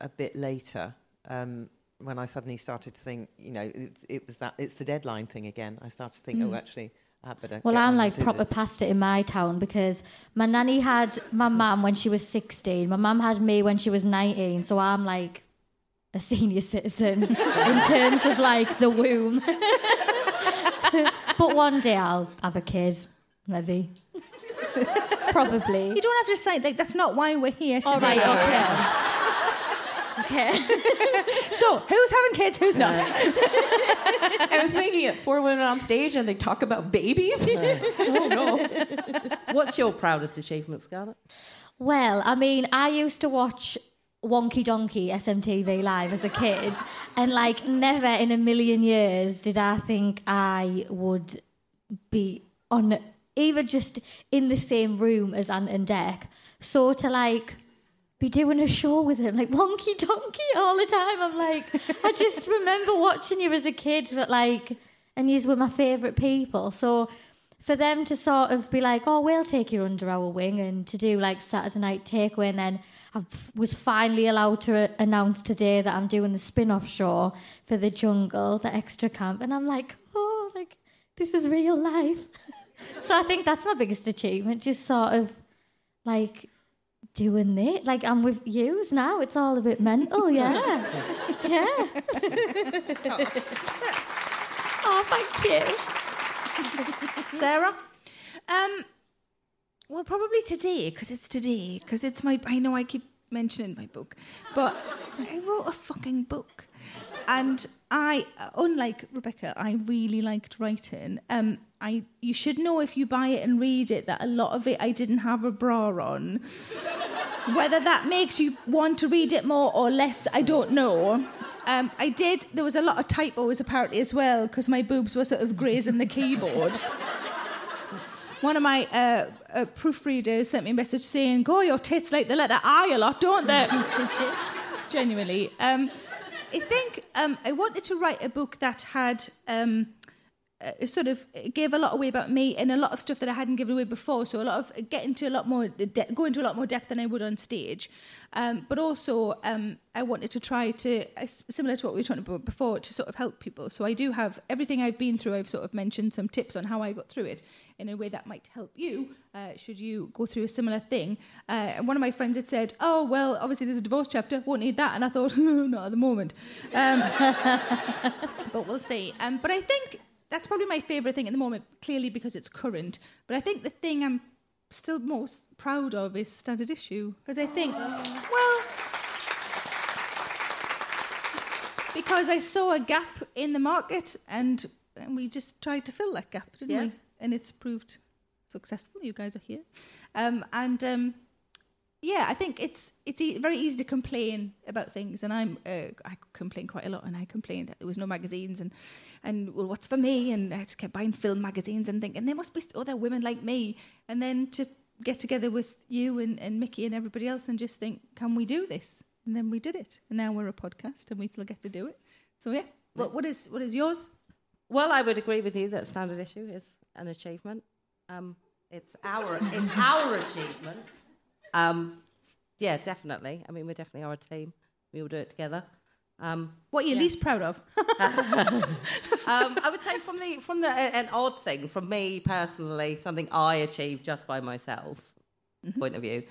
a bit later. Um, when I suddenly started to think, you know, it, it was that it's the deadline thing again. I started to think, oh, actually, I better. Well, I'm like proper this. past it in my town because my nanny had my mum when she was 16. My mum had me when she was 19. So I'm like a senior citizen [LAUGHS] in terms of like the womb. [LAUGHS] but one day I'll have a kid, maybe. [LAUGHS] Probably. You don't have to say like that's not why we're here today. All right, okay. Okay. [LAUGHS] So, who's having kids, who's not? I was thinking it four women on stage and they talk about babies. [LAUGHS] oh no. What's your proudest achievement, Scarlett? Well, I mean, I used to watch Wonky Donkey SMTV live as a kid, and like never in a million years did I think I would be on even just in the same room as Ant and Dec. So to like be doing a show with him, like Wonky Donkey all the time. I'm like, I [LAUGHS] just remember watching you as a kid, but like, and you were my favourite people. So for them to sort of be like, oh, we'll take you under our wing and to do like Saturday Night Takeaway, and then I was finally allowed to announce today that I'm doing the spin off show for the jungle, the extra camp, and I'm like, oh, like, this is real life. [LAUGHS] so I think that's my biggest achievement, just sort of like doing it. Like I'm with yous now. It's all a bit mental, yeah. [LAUGHS] yeah. [LAUGHS] oh, thank you. Sarah? Um, well, probably today, because it's today, because it's my. I know I keep mentioning my book, but I wrote a fucking book, and I, unlike Rebecca, I really liked writing. Um, I you should know if you buy it and read it that a lot of it I didn't have a bra on. [LAUGHS] Whether that makes you want to read it more or less, I don't know. Um, I did. There was a lot of typos apparently as well because my boobs were sort of grazing the keyboard. [LAUGHS] One of my uh, uh, proofreaders sent me a message saying, "Go, your tits like the letter I a lot, don't they?" [LAUGHS] Genuinely. Um, I think um, I wanted to write a book that had um, uh, sort of gave a lot away about me and a lot of stuff that I hadn't given away before. So a lot of get into a lot more, de- go into a lot more depth than I would on stage. Um, but also, um, I wanted to try to, uh, similar to what we were talking about before, to sort of help people. So I do have everything I've been through. I've sort of mentioned some tips on how I got through it in a way that might help you. Uh, should you go through a similar thing? Uh, and one of my friends had said, "Oh well, obviously there's a divorce chapter. Won't need that." And I thought, [LAUGHS] not at the moment. Um, [LAUGHS] but we'll see. Um, but I think that's probably my favourite thing at the moment, clearly because it's current. But I think the thing I'm still most proud of is standard issue because I think, well, because I saw a gap in the market and, and we just tried to fill that gap, didn't Yeah. we? And it's proved successful. You guys are here, um, and um, yeah, I think it's it's e- very easy to complain about things, and I'm uh, I complain quite a lot, and I complained that there was no magazines, and and well, what's for me, and I just kept buying film magazines and thinking there must be other women like me, and then to get together with you and, and Mickey and everybody else and just think, can we do this? And then we did it, and now we're a podcast, and we still get to do it. So yeah, what what is what is yours? Well, I would agree with you that standard issue is an achievement. Um, it's our it's our achievement. Um, yeah, definitely. I mean, we definitely are a team. We all do it together. Um, What are you least proud of? [LAUGHS] [LAUGHS] um, I would say from the from the an odd thing from me personally, something I achieved just by myself point of view.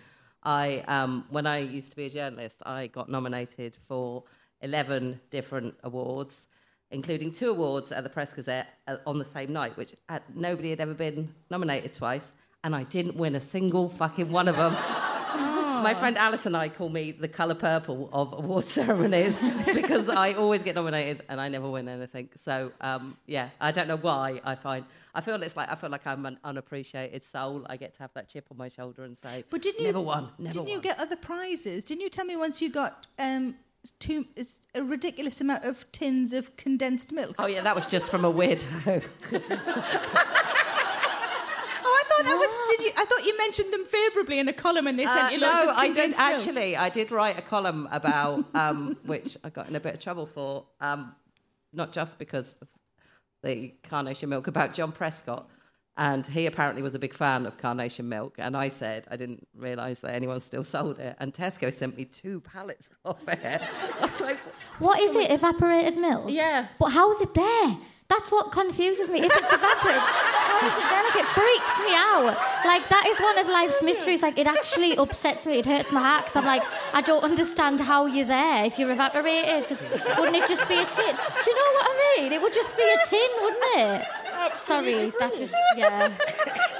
I um, when I used to be a journalist, I got nominated for eleven different awards, including two awards at the Press Gazette uh, on the same night, which uh, nobody had ever been nominated twice, and I didn't win a single fucking one of them. [LAUGHS] My friend Alice and I call me the colour purple of award [LAUGHS] ceremonies [LAUGHS] because I always get nominated and I never win anything. So um, yeah, I don't know why. I find I feel it's like I feel like I'm an unappreciated soul. I get to have that chip on my shoulder and say, But didn't you never won, never didn't won. you get other prizes? Didn't you tell me once you got um, two, a ridiculous amount of tins of condensed milk? Oh yeah, that was just from a weirdo. [LAUGHS] Oh, I thought that was. Did you? I thought you mentioned them favourably in a column, and they sent Uh, you loads no, of I did condensed milk. actually. I did write a column about um, [LAUGHS] which I got in a bit of trouble for, um, not just because of the carnation milk about John Prescott, and he apparently was a big fan of carnation milk, and I said I didn't realise that anyone still sold it, and Tesco sent me two pallets [LAUGHS] of it. I was like, What is it? Evaporated milk? yeah. But how is it there? That's what confuses me. If it's evaporated, how is it there? Like it freaks me out. Like that is one of life's mysteries. Like it actually upsets me. It hurts my heart because I'm like, I don't understand how you're there if you're evaporated. Because wouldn't it just be a tin? Do you know what I mean? It would just be a tin, wouldn't it? Sorry, that just yeah.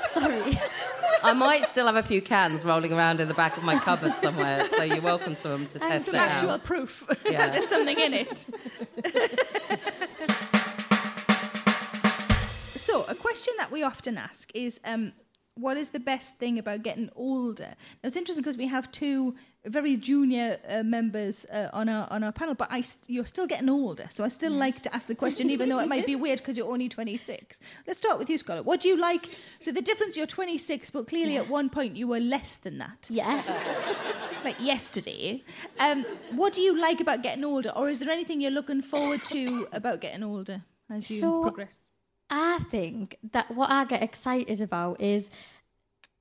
Sorry. I might still have a few cans rolling around in the back of my cupboard somewhere, so you're welcome to them to test Some it actual out. proof Yeah. that [LAUGHS] there's something in it. [LAUGHS] question that we often ask is um, what is the best thing about getting older? Now, it's interesting because we have two very junior uh, members uh, on our on our panel, but I st- you're still getting older, so I still like to ask the question, even though it might be weird because you're only 26. Let's start with you, Scarlett. What do you like? So the difference, you're 26, but clearly at one point you were less than that Yeah. [LAUGHS] like yesterday. Um, what do you like about getting older, or is there anything you're looking forward to about getting older as you So- progress? I think that what I get excited about is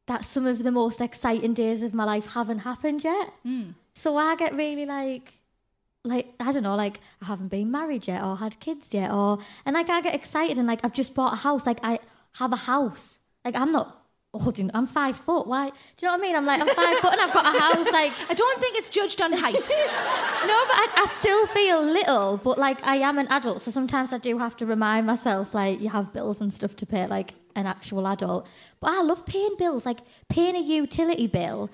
that some of the most exciting days of my life haven't happened yet. Hmm. So I get really like, like I don't know, like I haven't been married yet or had kids yet, or and like I get excited and like I've just bought a house. Like I have a house. Like I'm not holding. I'm five foot. Why? Do you know what I mean? I'm like I'm five foot and I've got a house. Like [LAUGHS] I don't think it's judged on height. [LAUGHS] no, but I, I still feel little, but like I am an adult, so sometimes I do have to remind myself like you have bills and stuff to pay like an actual adult. But I love paying bills, like paying a utility bill.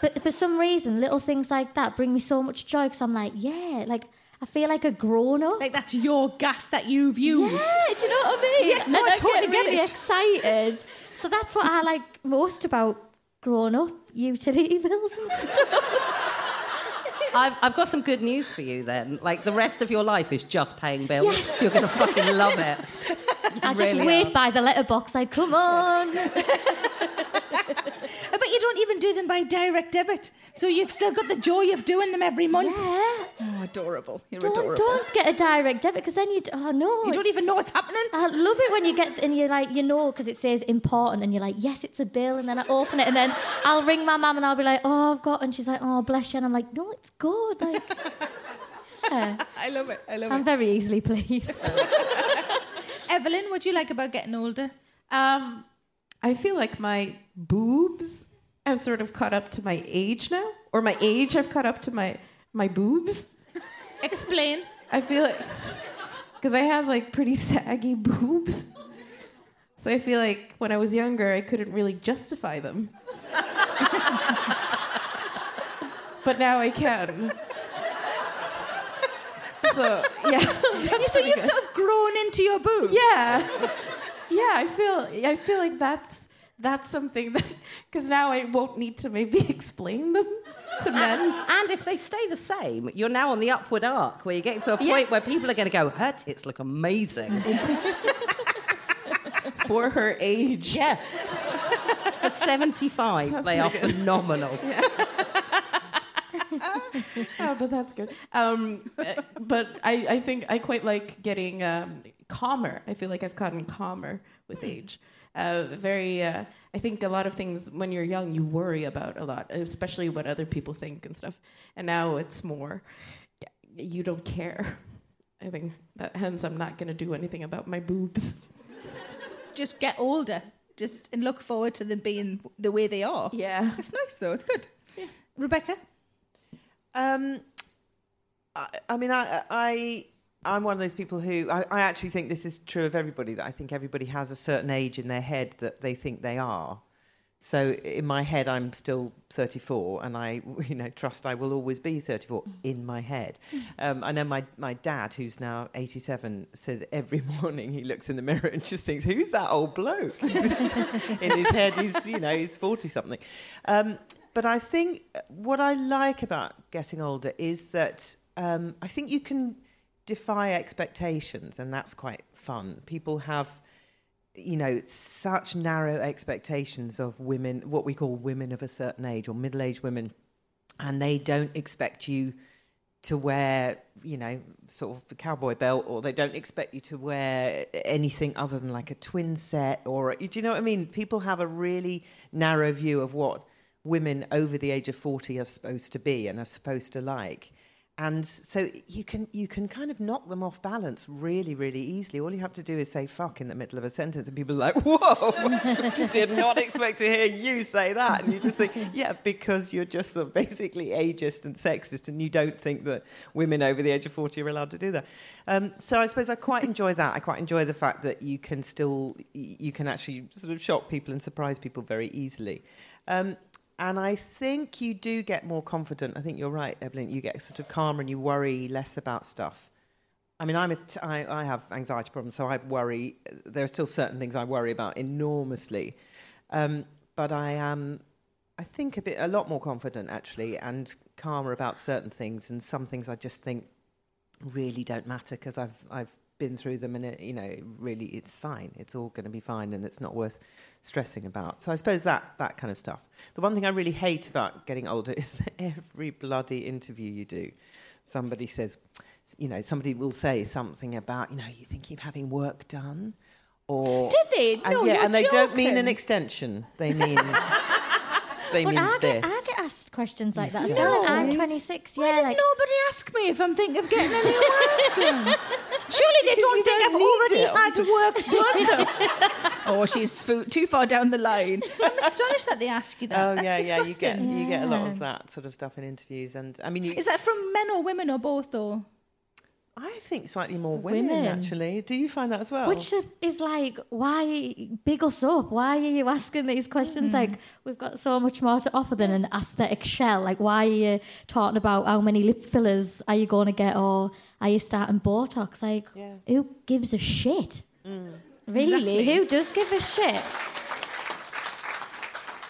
But for some reason, little things like that bring me so much joy because I'm like, yeah, like I feel like a grown up. like that's your gas that you've used. Yeah, do you know what I mean? Yes, no, and I I totally get get really it. excited. So that's what I like most about grown up utility bills and stuff. [LAUGHS] I've, I've got some good news for you then. Like the rest of your life is just paying bills. Yes. [LAUGHS] You're going to fucking love it. [LAUGHS] I just really wait are. by the letterbox, like, come on. But you don't even do them by direct debit, so you've still got the joy of doing them every month. Yeah. Oh, adorable! You're Don't, adorable. don't get a direct debit because then you. d- Oh no. You don't even know what's happening. I love it when you get and you're like you know because it says important and you're like yes it's a bill and then I open it and then I'll ring my mum and I'll be like oh I've got and she's like oh bless you and I'm like no it's good like yeah, [LAUGHS] I love it. I love it. I'm very easily pleased. [LAUGHS] Evelyn, what do you like about getting older? Um, I feel like my boobs have sort of caught up to my age now, or my age have caught up to my my boobs. Explain. I feel like because I have like pretty saggy boobs, so I feel like when I was younger I couldn't really justify them, but now I can. So yeah, [LAUGHS] so you've good. sort of grown into your boobs. Yeah, yeah. I feel I feel like that's that's something that [LAUGHS] because now I won't need to maybe [LAUGHS] explain them to men. And if they stay the same, you're now on the upward arc where you're getting to a point Yeah. where people are going to go, her tits look amazing. [LAUGHS] for her age. yeah. For 75, Sounds they are good. phenomenal. Oh, but that's good. Um, uh, but I, I think I quite like getting um, calmer. I feel like I've gotten calmer with age. Uh, very, uh, I think a lot of things when you're young you worry about a lot, especially what other people think and stuff. And now it's more, you don't care. I think that hence I'm not gonna do anything about my boobs. Just get older. Just and look forward to them being the way they are. Yeah. It's nice though. It's good. Rebecca. Um, I, I mean, I, I, I'm one of those people who I, I actually think this is true of everybody. That I think everybody has a certain age in their head that they think they are. So in my head, I'm still 34, and I, [LAUGHS] you know, trust I will always be 34 in my head. Um, I know my, my dad, who's now 87, says every [LAUGHS] morning he looks in the mirror and just thinks, "Who's that old bloke?" [LAUGHS] in his head, he's you know he's 40 something. Um, but I think what I like about getting older is that um, I think you can defy expectations, and that's quite fun. People have you know, such narrow expectations of women, what we call women of a certain age or middle aged women, and they don't expect you to wear, you know, sort of a cowboy belt, or they don't expect you to wear anything other than like a twin set, or do you know what I mean? People have a really narrow view of what women over the age of 40 are supposed to be and are supposed to like. And so you can you can kind of knock them off balance really really easily. All you have to do is say "fuck" in the middle of a sentence, and people are like, "Whoa, [LAUGHS] did not expect to hear you say that." And you just think, [LAUGHS] "Yeah, because you're just sort of basically ageist and sexist, and you don't think that women over the age of forty are allowed to do that." Um, so I suppose I quite enjoy that. I quite enjoy the fact that you can still you can actually sort of shock people and surprise people very easily. Um, and I think you do get more confident. I think you're right, Evelyn. You get sort of calmer and you worry less about stuff. I mean, I'm a t- I, I have anxiety problems, so I worry. There are still certain things I worry about enormously, um, but I am, I think, a bit a lot more confident actually, and calmer about certain things, and some things I just think really don't matter because I've I've been through them, and it, you know, really, it's fine. It's all going to be fine, and it's not worth stressing about. So I suppose that that kind of stuff. The one thing I really hate about getting older [LAUGHS] is that every bloody interview you do, somebody says, you know, somebody will say something about, you know, you think you're having work done, or Did they? and, No, yeah, you're and they don't mean an extension. They mean [LAUGHS] they But mean I get, this. I get asked questions like that. as No. well. I'm 26. Why yeah, does like, nobody ask me if I'm thinking of getting any work done? [LAUGHS] Surely they don't think don't I've already it. had work done. [LAUGHS] oh, she's fo- too far down the line. [LAUGHS] I'm astonished that they ask you that. Oh That's yeah, yeah. You disgusting. get you get a lot of that sort of stuff in interviews, and I mean, you, Is that from men or women or both? Or I think slightly more women, Women. actually. Do you find that as well? Which is like, why big us up? Why are you asking these questions? Mm-hmm. Like, we've got so much more to offer than an aesthetic shell. Like, why are you talking about how many lip fillers are you going to get, or are you starting Botox? Like, Yeah. who gives a shit? Mm. Really, Exactly. who does give a shit?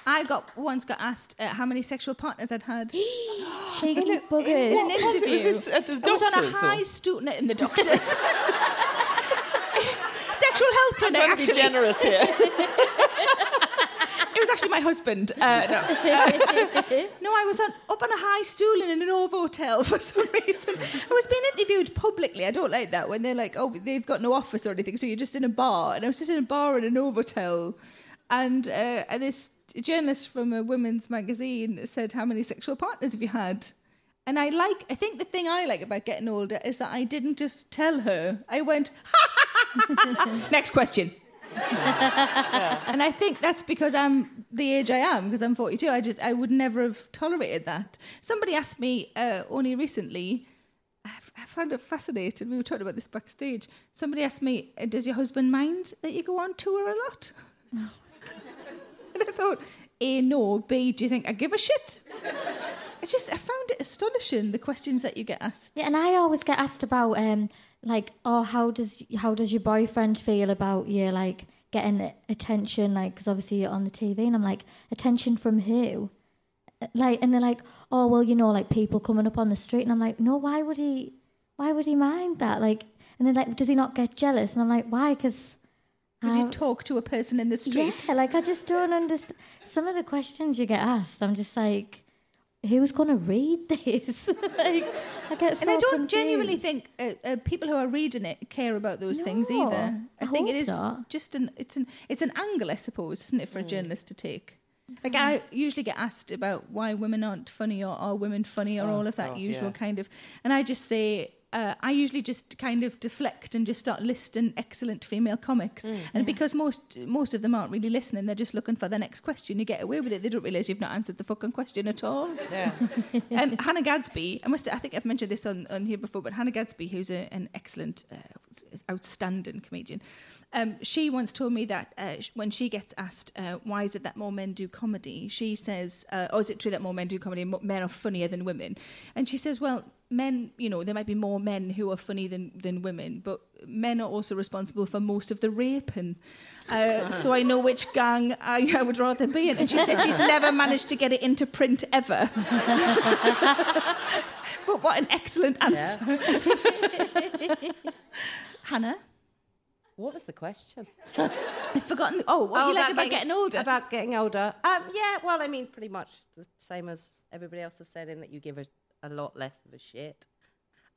I got once got asked uh, how many sexual partners I'd had. [GASPS] Cheeky [GASPS] in buggers. an interview. Was this at the I was on a doctors, high stool no, in the doctors. [LAUGHS] Sexual health clinic, trying to be generous here. [LAUGHS] It was actually my husband. Uh, no. Uh, no, I was on, up on a high stool in an hotel [LAUGHS] for some reason. I was being interviewed publicly. I don't like that when they're like, oh, they've got no office or anything, so you're just in a bar. And I was just in a bar in an hotel, and, uh, and this journalist from a women's magazine said, "How many sexual partners have you had?" And I like, I think the thing I like about getting older is that I didn't just tell her. I went, [LAUGHS] next question. [LAUGHS] And I think that's because I'm the age I am, because I'm 42. I just I would never have tolerated that. Somebody asked me uh, only recently. I found it fascinating. We were talking about this backstage. Somebody asked me, "Does your husband mind that you go on tour a lot?" And I thought, A, no. B, do you think I give a shit? It's just I found it astonishing the questions that you get asked. Yeah, and I always get asked about um like oh how does how does your boyfriend feel about you like getting attention like because obviously you're on the TV and I'm like attention from who like and they're like oh well you know like people coming up on the street and I'm like no why would he why would he mind that like and they're like does he not get jealous and I'm like why because Because you talk to a person in the street. yeah like I just don't understand some of the questions you get asked I'm just like who's gonna read this [LAUGHS] like I get so and I don't genuinely think uh, uh, people who are reading it care about those things either. I, I think it is not. just an it's an it's an angle, I suppose, isn't it, for a journalist to take? Like I usually get asked about why women aren't funny or are women funny or all of that God, usual yeah. kind of, and I just say. Uh, I usually just kind of deflect and just start listing excellent female comics, and because most most of them aren't really listening, they're just looking for the next question. You get away with it; they don't realise you've not answered the fucking question at all Yeah. [LAUGHS] um, Hannah Gadsby, I must, I think I've mentioned this on, on here before, but Hannah Gadsby, who's a, an excellent, uh, outstanding comedian, um, she once told me that uh, sh- when she gets asked, uh, why is it that more men do comedy? She says, uh, oh, is it true that more men do comedy and men are funnier than women? And she says, well, men, you know, there might be more men who are funny than, than women, but men are also responsible for most of the raping. Uh, [LAUGHS] so I know which gang I, I would rather be in. And she said she's never managed to get it into print ever. [LAUGHS] but what an excellent answer. [LAUGHS] Hannah, What was the question? I've forgotten. Oh, what you like about getting, older? About getting older. Um, yeah, well, I mean, pretty much the same as everybody else has said, in that you give a, a lot less of a shit.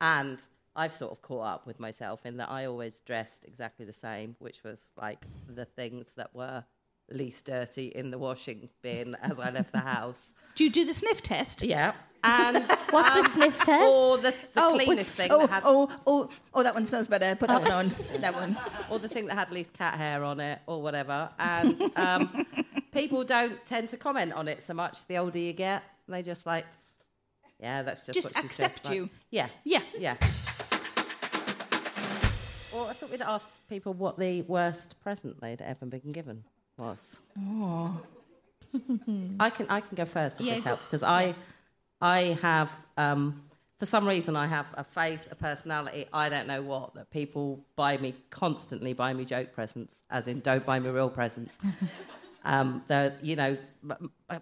And I've sort of caught up with myself in that I always dressed exactly the same, which was like the things that were least dirty in the washing bin as I left the [LAUGHS] house. do you do the sniff test? Yeah. [LAUGHS] And What's um, the sniff test? Or the, the oh, cleanest thing oh, that had, oh, oh, oh, that one smells better. Put that one on. [LAUGHS] That one. or the thing that had least cat hair on it, or whatever. And um, people don't tend to comment on it so much. The older you get, they just like, yeah, that's just Just accept says, like- you. Yeah, Yeah. yeah. Well, I thought we'd ask people what the worst present they'd ever been given was. Oh. [LAUGHS] I can I can go first if Yeah, this helps because I I have um, for some reason I have a face, a personality, I don't know what that people buy me constantly buy me joke presents, as in don't buy me real presents. [LAUGHS] um, they're, you know,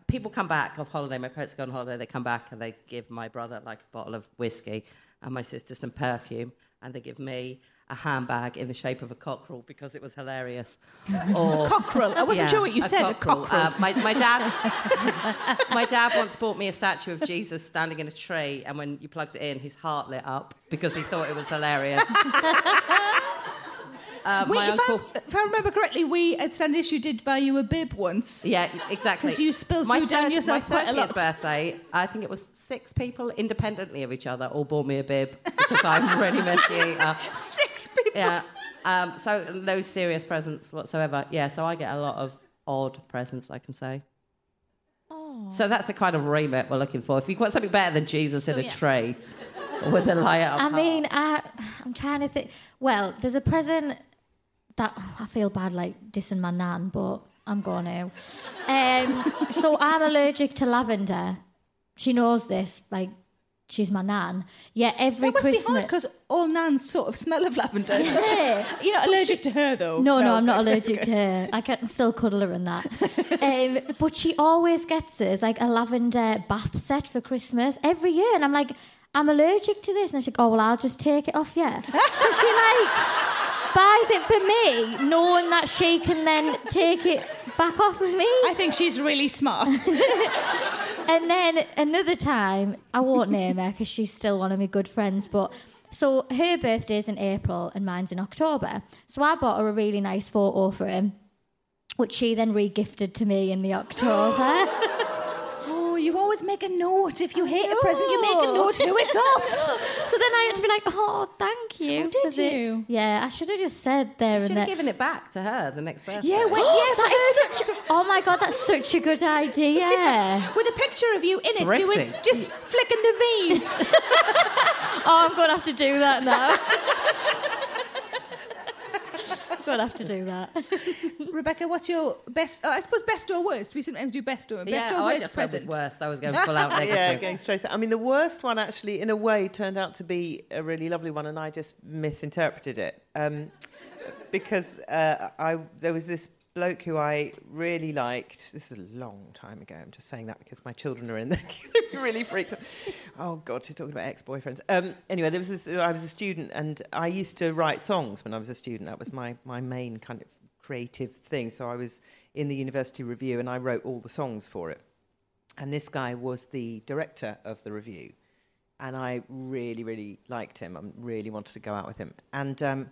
people come back off holiday. My parents go on holiday. They come back and they give my brother like a bottle of whiskey and my sister some perfume, and they give me a handbag in the shape of a cockerel because it was hilarious. [LAUGHS] Or Cockerel. I wasn't yeah, sure what you said. A cockerel. cockerel. Uh, my, my dad, [LAUGHS] my dad once bought me a statue of Jesus standing in a tree, and when you plugged it in, his heart lit up because he thought it was hilarious. [LAUGHS] Uh, Wait, my if, uncle, I, if I remember correctly, we at Stand Issue did buy you a bib once. yeah, exactly. Because you spilled my food down yourself my quite a 30th lot. birthday, I think it was six people independently of each other all bought me a bib because I'm really messy eater. [LAUGHS] Six people. Yeah. Um, so no serious presents whatsoever. Yeah. So I get a lot of odd presents. I can say. So that's the kind of remit we're looking for. If you've got something better than Jesus in a yeah. tray with a light up. I heart. mean, I, I'm trying to think. Well, there's a present that I feel bad like dissing my nan, but I'm going to. Um, so I'm allergic to lavender. She knows this. Like, she's my nan. Yeah, every That must be Christmas. hard because all nans sort of smell of lavender. [LAUGHS] Yeah. You're not allergic to her though. No, no, I'm not allergic good. to her. I can still cuddle her in that. um, but she always gets us like a lavender bath set for Christmas every year, and I'm like, I'm allergic to this, and she's like, oh well, I'll just take it off you. so she like buys it for me, knowing that she can then take it back off of me. I think she's really smart. [LAUGHS] And then another time, I won't name her because she's still one of my good friends, but so her birthday's in April and mine's in October. So I bought her a really nice photo for him, which she then re-gifted to me in the October. [GASPS] [LAUGHS] you always make a note. If you hate a present, you make a note who it's off. [LAUGHS] so then I had to be like, oh, thank you. Oh, did for the-" you? Yeah, I should have just said there should and have there. given it back to her the next birthday. [GASPS] Yeah, wait, yeah, for that her such. Oh my god, that's such a good idea. Yeah. [LAUGHS] with a picture of you in it, doing just flicking the V's. [LAUGHS] Oh, I'm gonna have to do that now. I'm gonna have to do that. [LAUGHS] Rebecca, what's your best? Uh, I suppose best or worst. We sometimes do best or best yeah, or oh, I worst just present. worst. I was going [LAUGHS] full out negative. Yeah, going straight. I mean, the worst one actually, in a way, turned out to be a really lovely one, and I just misinterpreted it um, because uh, I there was this bloke who I really liked. This is a long time ago. I'm just saying that because my children are in there. [LAUGHS] really freaked out. Oh God, she's talking about ex-boyfriends. Um, anyway, there was this. I was a student, and I used to write songs when I was a student. That was my my main kind of creative thing. So I was in the university revue, and I wrote all the songs for it. And this guy was the director of the revue. And I really, really liked him. I really wanted to go out with him. And um,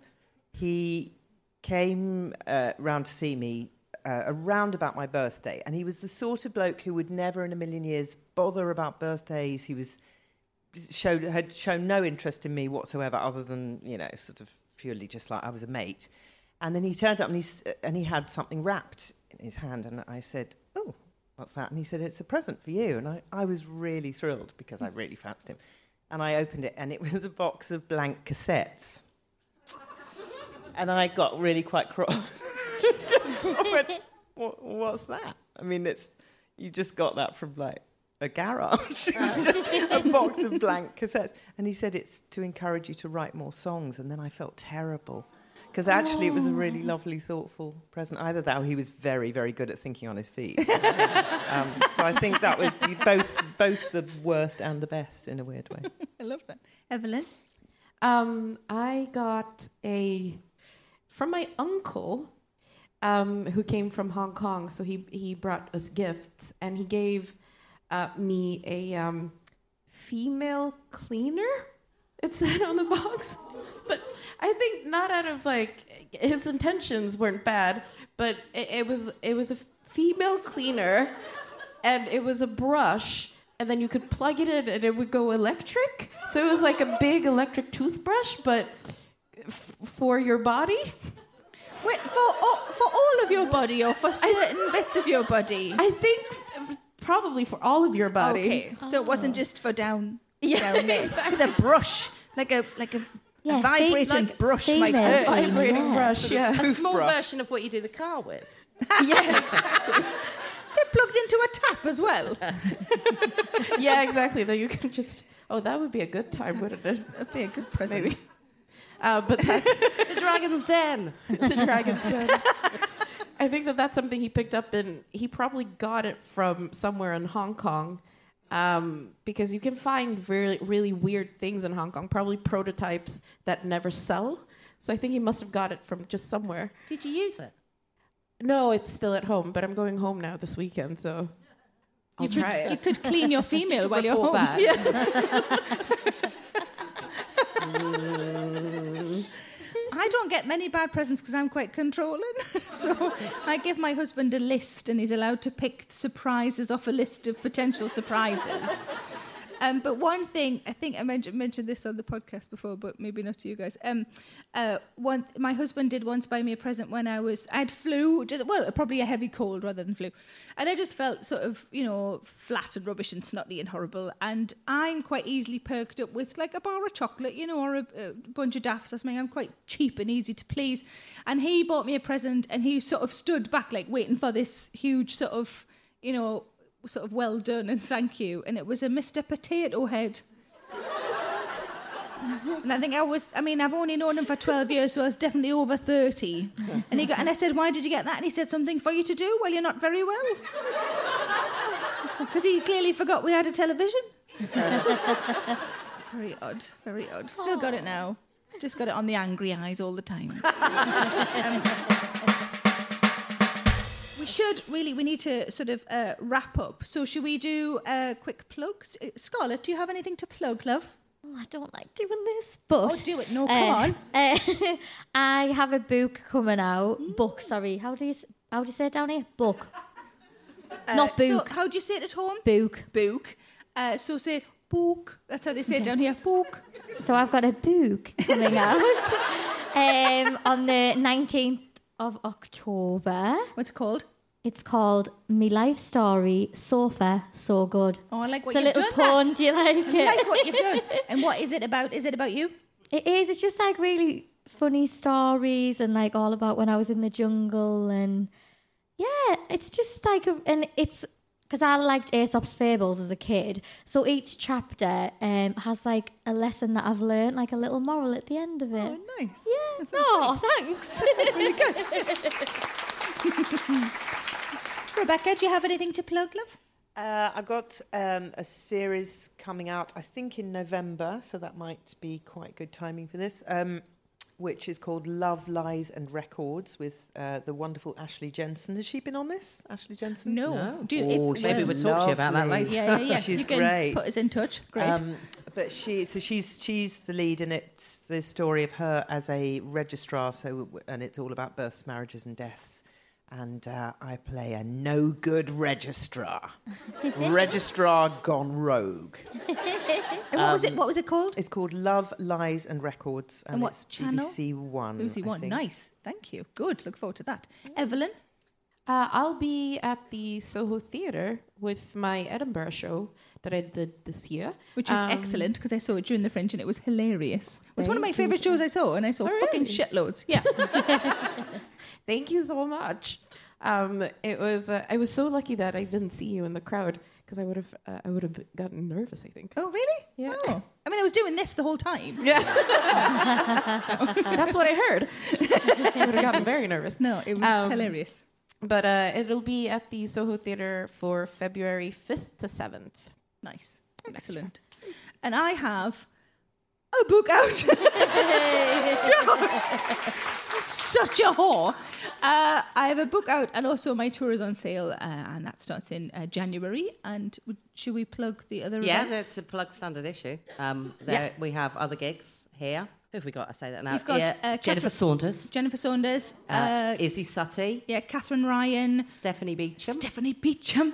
he came uh, round to see me uh, around about my birthday. And he was the sort of bloke who would never in a million years bother about birthdays. He was showed had shown no interest in me whatsoever, other than you know, sort of purely just like I was a mate. And then he turned up and he and he had something wrapped in his hand, and I said, "Oh, what's that?" And he said, "It's a present for you." And I, I was really thrilled because I really fancied him. And I opened it, and it [LAUGHS] was a box of blank cassettes. And I got really quite cross. [LAUGHS] just went, what, what's that? I mean, it's you just got that from like a garage. [LAUGHS] it's just a box of blank cassettes. And he said it's to encourage you to write more songs. And then I felt terrible. Because actually, it was a really lovely, thoughtful present. Either that, or he was very, very good at thinking on his feet. [LAUGHS] um, so I think that was both, both the worst and the best in a weird way. I love that. Evelyn. Um, I got a from my uncle, um, who came from Hong Kong. So he he brought us gifts, and he gave uh, me a um, female cleaner. It said on the box, [LAUGHS] but I think not out of like his intentions weren't bad, but it, it was it was a female cleaner, and it was a brush and then you could plug it in, and it would go electric. So it was like a big electric toothbrush, but f- for your body. Wait, for all, for all of your body or for certain bits of your body? I think probably for all of your body. Okay, so it wasn't just for down, Yeah, down there. It was a brush, like a like a, Yeah, a vibrating fe- like brush might female hurt. brush. Vibrating Yeah. brush, yeah. A small Toothbrush. version of what you do the car with. [LAUGHS] yeah. Is it plugged into a tap as well? [LAUGHS] yeah, exactly. Though you can just. Oh, that would be a good time, wouldn't it? That'd be a good present. Maybe. Uh, but that's [LAUGHS] to Dragon's Den. to Dragon's Den. [LAUGHS] I think that that's something he picked up and He probably got it from somewhere in Hong Kong, um, because you can find really really weird things in Hong Kong. Probably prototypes that never sell. So I think he must have got it from just somewhere. Did you use it? No, it's still at home, but I'm going home now this weekend, so I'll You could, try you could clean your female [LAUGHS] while you're home. back. I don't get many bad presents because I'm quite controlling. [LAUGHS] so I give my husband a list and he's allowed to pick surprises off a list of potential surprises. Um, but one thing, I think I mentioned, mentioned this on the podcast before, but maybe not to you guys. Um, uh, one, my husband did once buy me a present when I was, I had flu, just, well, probably a heavy cold rather than flu. And I just felt sort of, you know, flat and rubbish and snotty and horrible. And I'm quite easily perked up with like a bar of chocolate, you know, or a, a bunch of daffs or something. I'm quite cheap and easy to please. And he bought me a present and he sort of stood back, like waiting for this huge sort of, you know, sort of well done and thank you. And it was a Mr. Potato Head. And I think I was, I mean, I've only known him for 12 years, so I was definitely over 30. And, he got, and I said, Why did you get that? And he said, Something for you to do while you're not very well. [LAUGHS] Because he clearly forgot we had a television. [LAUGHS] very odd, very odd. Still got it now. Just got it on the angry eyes all the time. [LAUGHS] Um, should really, we need to sort of uh, wrap up. So, should we do uh, quick plugs? Uh, Scarlett, do you have anything to plug, love? Oh, I don't like doing this, but Oh, do it. No, come uh, on. [LAUGHS] uh, I have a book coming out. Book, sorry. How do you how do you say it down here? Book. Not Uh, so book. how do you say it at home? Book. Book. Uh, so say book. That's how they say it down here. Book. So I've got a book coming [LAUGHS] out um, on the nineteenth of October. What's it called? It's called Me Life Story. So far, so good. Oh, I like what it's you've little done. pun. that. Do you like it? I like what you've done. [LAUGHS] And what is it about? Is it about you? It is. It's just like really funny stories and like all about when I was in the jungle and yeah, it's just like a, and it's because I liked Aesop's fables as a kid. So each chapter um, has like a lesson that I've learned, like a little moral at the end of it. Oh, nice. yeah. Oh, thanks. [LAUGHS] [LAUGHS] Rebecca, do you have anything to plug, love? Uh, I've got um, a series coming out, I think in November, so that might be quite good timing for this, um, which is called Love, Lies and Records with uh, the wonderful Ashley Jensen. Has she been on this, Ashley Jensen? No. No. Do you, Oh, if, Maybe we'll talk to you about that later. yeah, yeah, yeah. [LAUGHS] She's you can great. put us in touch. Great. Um, but she, so she's she's the lead, and it's the story of her as a registrar. So, and it's all about births, marriages, and deaths. And uh, I play a no good registrar, [LAUGHS] registrar gone rogue. [LAUGHS] and what was it? What was it called? It's called Love, Lies, and Records, and, And what it's channel? BBC One. Lucy I One. Nice. Thank you. Good. Look forward to that. Evelyn. Uh, I'll be at the Soho Theatre with my Edinburgh show that I did this year. Which is Um, excellent because I saw it during the Fringe and it was hilarious. It was one of my favourite shows I saw, and I saw Oh, fucking really? shitloads. Yeah. [LAUGHS] Thank you so much. Um, it was uh, I was so lucky that I didn't see you in the crowd because I would have uh, I would have gotten nervous. I think. oh, really? Yeah. Oh. I mean, I was doing this the whole time. Yeah, that's what I heard. [LAUGHS] I would have gotten very nervous. No, it was Um, hilarious. But uh, it'll be at the Soho Theatre for February fifth to seventh. Nice. Excellent. And I have a book out. [LAUGHS] [LAUGHS] Such a whore. Uh, I have a book out, and also my tour is on sale, uh, and that starts in uh, January. And would, should we plug the other Yeah, events? that's a plug standard issue. Um, there Yeah. we have other gigs here. Who have we got? I say that now. You've got, yeah, uh, Jennifer Saunders, Jennifer Saunders, uh, uh, Isy Suttie, yeah, Katherine Ryan, Stephanie Beacham. Stephanie Beacham,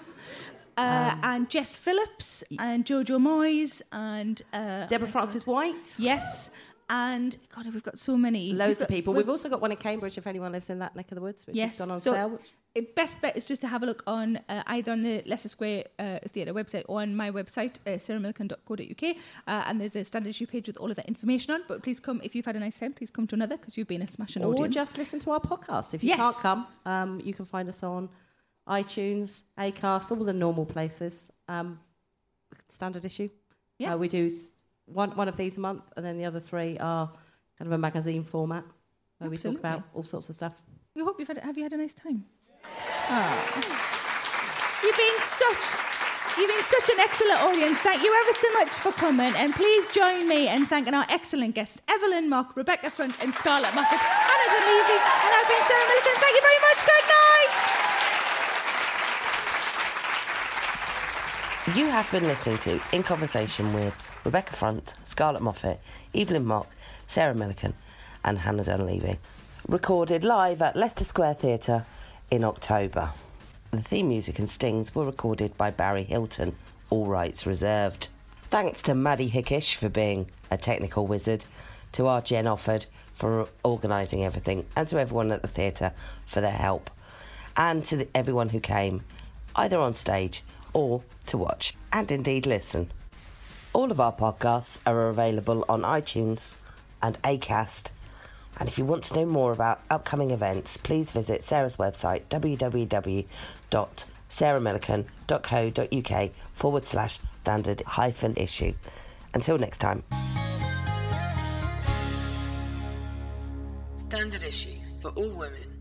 uh, and Jess Phillips and Jojo Moyes and uh, Deborah Frances-White. yes, and God, we've got so many. Loads of people. we've- We've also got one in Cambridge if anyone lives in that neck of the woods, which Yes. has gone on so sale. best bet is just to have a look on uh, either on the Leicester Square uh, Theatre website or on my website, uh, sarahmillican.co.uk. Uh, and there's a standard issue page with all of that information on. But please come, if you've had a nice time, please come to another because you've been a smashing Or audience. Or just listen to our podcast. If you Yes. can't come, um, you can find us on iTunes, Acast, all the normal places. Um, standard issue. Yeah. Uh, we do one one of these a month, and then the other three are kind of a magazine format where we talk about all sorts of stuff. we hope you've had, have you had a nice time? Ah. You've been such You've been such an excellent audience. Thank you ever so much for coming. And please join me in thanking our excellent guests, Evelyn Mok, Rebecca Front, and Scarlett Moffatt, Hannah Dunleavy. And I've been Sarah Millican. Thank you very much. Good night. You have been listening to In Conversation with Rebecca Front, Scarlett Moffatt, Evelyn Mok, Sarah Millican, and Hannah Dunleavy. Recorded live at Leicester Square Theatre in October. The theme music and stings were recorded by Barry Hilton, all rights reserved. Thanks to Maddie Hickish for being a technical wizard, to our Jen Offord for organising everything, and to everyone at the theatre for their help, and to the, everyone who came, either on stage or to watch and indeed listen. All of our podcasts are available on iTunes and Acast. And if you want to know more about upcoming events, please visit Sarah's website www.sarahmillican.co.uk forward slash standard hyphen issue. Until next time. Standard issue for all women